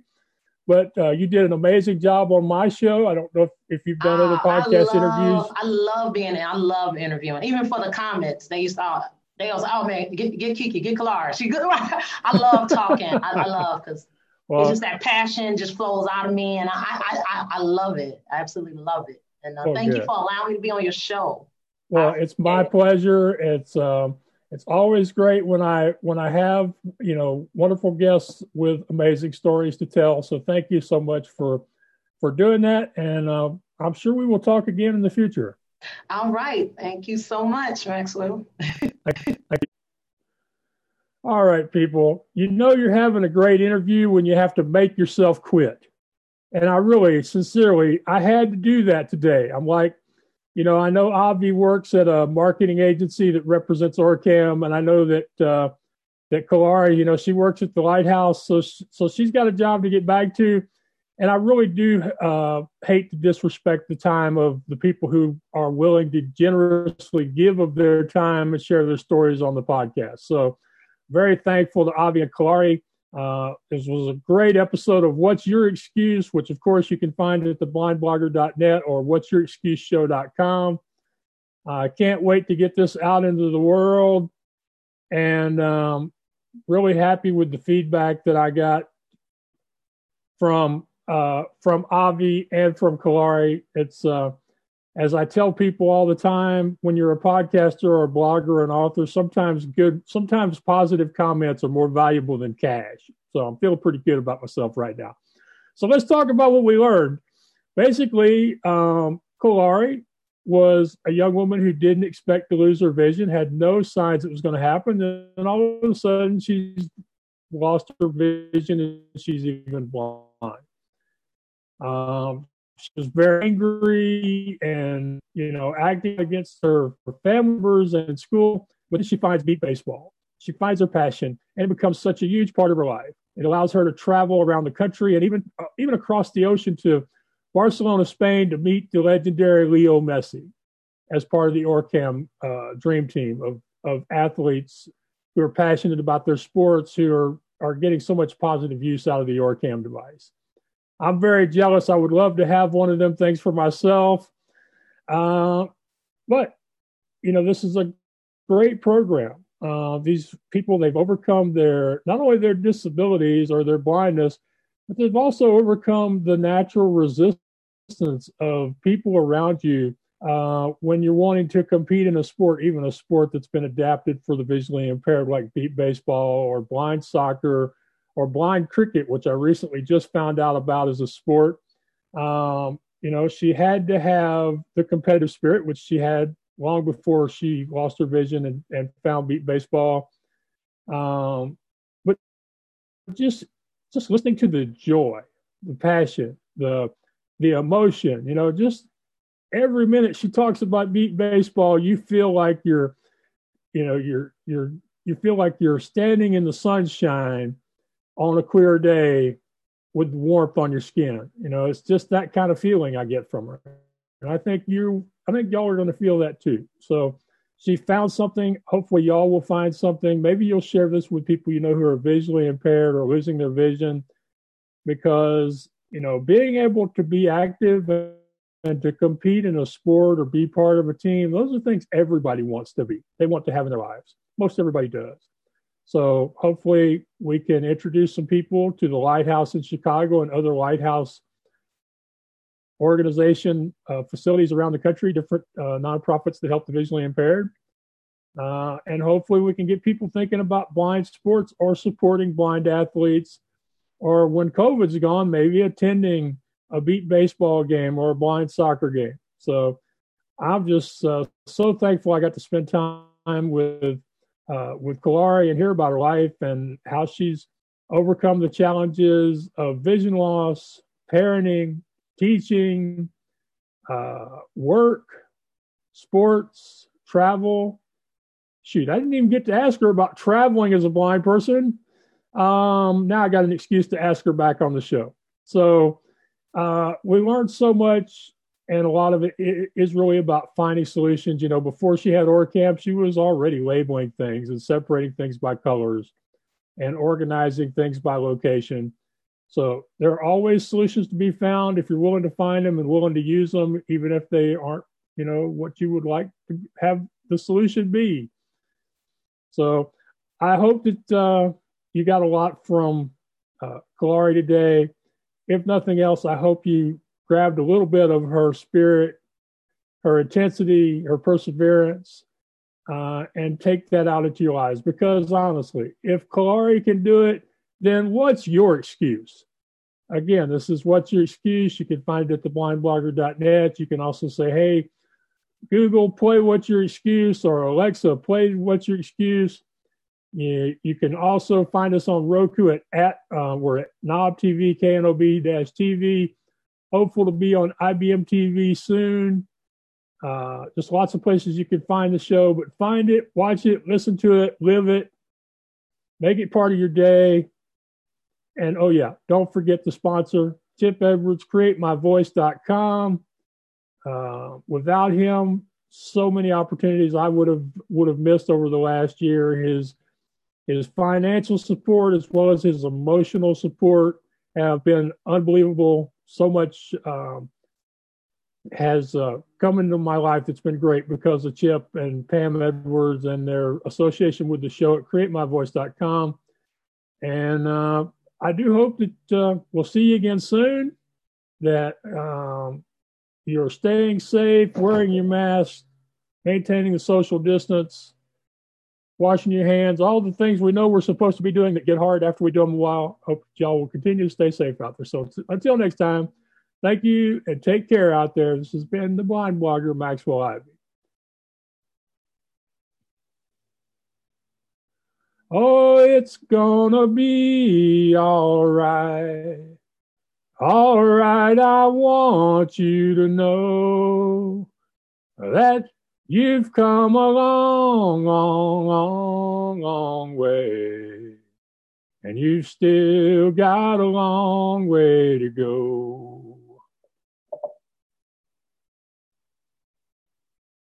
[SPEAKER 1] But uh, you did an amazing job on my show. I don't know if, if you've done other ah, podcast
[SPEAKER 2] I
[SPEAKER 1] love, interviews.
[SPEAKER 2] I love being. In I love interviewing, even for the Comets. They used to. They was, oh man, get get Kiki, get Clara. She good. I love talking. I, I love because well, it's just that passion just flows out of me, and I I, I, I love it. I absolutely love it. And uh, oh, thank good. you for allowing me to be on your show.
[SPEAKER 1] Well, I, it's my pleasure. It's um, it's always great when I when I have you know wonderful guests with amazing stories to tell. So thank you so much for for doing that, and uh, I'm sure we will talk again in the future.
[SPEAKER 2] All right, thank you so much, Maxwell.
[SPEAKER 1] All right, people. You know you're having a great interview when you have to make yourself quit. And I really, sincerely, I had to do that today. I'm like, you know, I know Avi works at a marketing agency that represents Orcam, and I know that uh, that Kalari, you know, she works at the Lighthouse, so so she's got a job to get back to. And I really do uh, hate to disrespect the time of the people who are willing to generously give of their time and share their stories on the podcast. So, very thankful to Avi and Kalari uh, this was a great episode of What's Your Excuse, which of course you can find at theblindblogger.net or what'syourexcuseshow.com. I uh, can't wait to get this out into the world and um, really happy with the feedback that I got from uh, from Avi and from Kalari. It's uh, as I tell people all the time, when you're a podcaster or a blogger or an author, sometimes good, sometimes positive comments are more valuable than cash. So I'm feeling pretty good about myself right now. So let's talk about what we learned. Basically, um, Kalari was a young woman who didn't expect to lose her vision, had no signs it was going to happen, and all of a sudden she's lost her vision and she's even blind. Um, she was very angry and you know acting against her, her family members and school but then she finds beep baseball. She finds her passion and it becomes such a huge part of her life. It allows her to travel around the country and even uh, even across the ocean to barcelona spain to meet the legendary leo messi as part of the orcam uh, dream team of, of athletes who are passionate about their sports who are, are getting so much positive use out of the orcam device I'm very jealous. I would love to have one of them things for myself. Uh, but, you know, this is a great program. Uh, these people, they've overcome their, not only their disabilities or their blindness, but they've also overcome the natural resistance of people around you uh, when you're wanting to compete in a sport, even a sport that's been adapted for the visually impaired, like beep baseball or blind soccer or blind cricket, which I recently just found out about as a sport. Um, you know, she had to have the competitive spirit, which she had long before she lost her vision and, and found beep baseball. Um, but just just listening to the joy, the passion, the the emotion, you know, just every minute she talks about beep baseball, you feel like you're, you know, you're you're you feel like you're standing in the sunshine on a queer day with warmth on your skin. You know, it's just that kind of feeling I get from her. And I think you, I think y'all are going to feel that too. So she found something. Hopefully, y'all will find something. Maybe you'll share this with people you know who are visually impaired or losing their vision because, you know, being able to be active and to compete in a sport or be part of a team, those are things everybody wants to be. They want to have in their lives. Most everybody does. So hopefully we can introduce some people to the Lighthouse in Chicago and other Lighthouse organization uh, facilities around the country, different uh, nonprofits that help the visually impaired. Uh, and hopefully we can get people thinking about blind sports or supporting blind athletes, or when COVID's gone, maybe attending a beep baseball game or a blind soccer game. So I'm just uh, so thankful I got to spend time with uh, with Kalari and hear about her life and how she's overcome the challenges of vision loss, parenting, teaching, uh, work, sports, travel. Shoot, I didn't even get to ask her about traveling as a blind person. Um, now I got an excuse to ask her back on the show. So uh, we learned so much, and a lot of it is really about finding solutions. You know, before she had OrCam, she was already labeling things and separating things by colors and organizing things by location. So there are always solutions to be found if you're willing to find them and willing to use them, even if they aren't, you know, what you would like to have the solution be. So I hope that uh, you got a lot from uh, Kalari today. If nothing else, I hope you grabbed a little bit of her spirit, her intensity, her perseverance, uh, and take that out into your lives. Because honestly, if Kalari can do it, then what's your excuse? Again, this is what's your excuse. You can find it at theblindblogger.net. You can also say, hey, Google, play what's your excuse, or Alexa, play what's your excuse. You, you can also find us on Roku at, at uh, we're at Knob TV, KNOB TV. Hopeful to be on IBM TV soon. Uh, just lots of places you can find the show, but find it, watch it, listen to it, live it, make it part of your day. And oh, yeah, don't forget the sponsor, Chip Edwards, createmyvoice.com. Uh, without him, so many opportunities I would have would have missed over the last year. His his financial support as well as his emotional support have been unbelievable. So much um, has uh, come into my life that's been great because of Chip and Pam Edwards and their association with the show at createmyvoice.com. And uh, I do hope that uh, we'll see you again soon, that um, you're staying safe, wearing your mask, maintaining the social distance, washing your hands, all the things we know we're supposed to be doing that get hard after we do them a while. Hope y'all will continue to stay safe out there. So until next time, thank you and take care out there. This has been the blind blogger, Maxwell Ivy. Oh, it's gonna be all right. All right, I want you to know that You've come a long, long, long, long way, and you've still got a long way to go.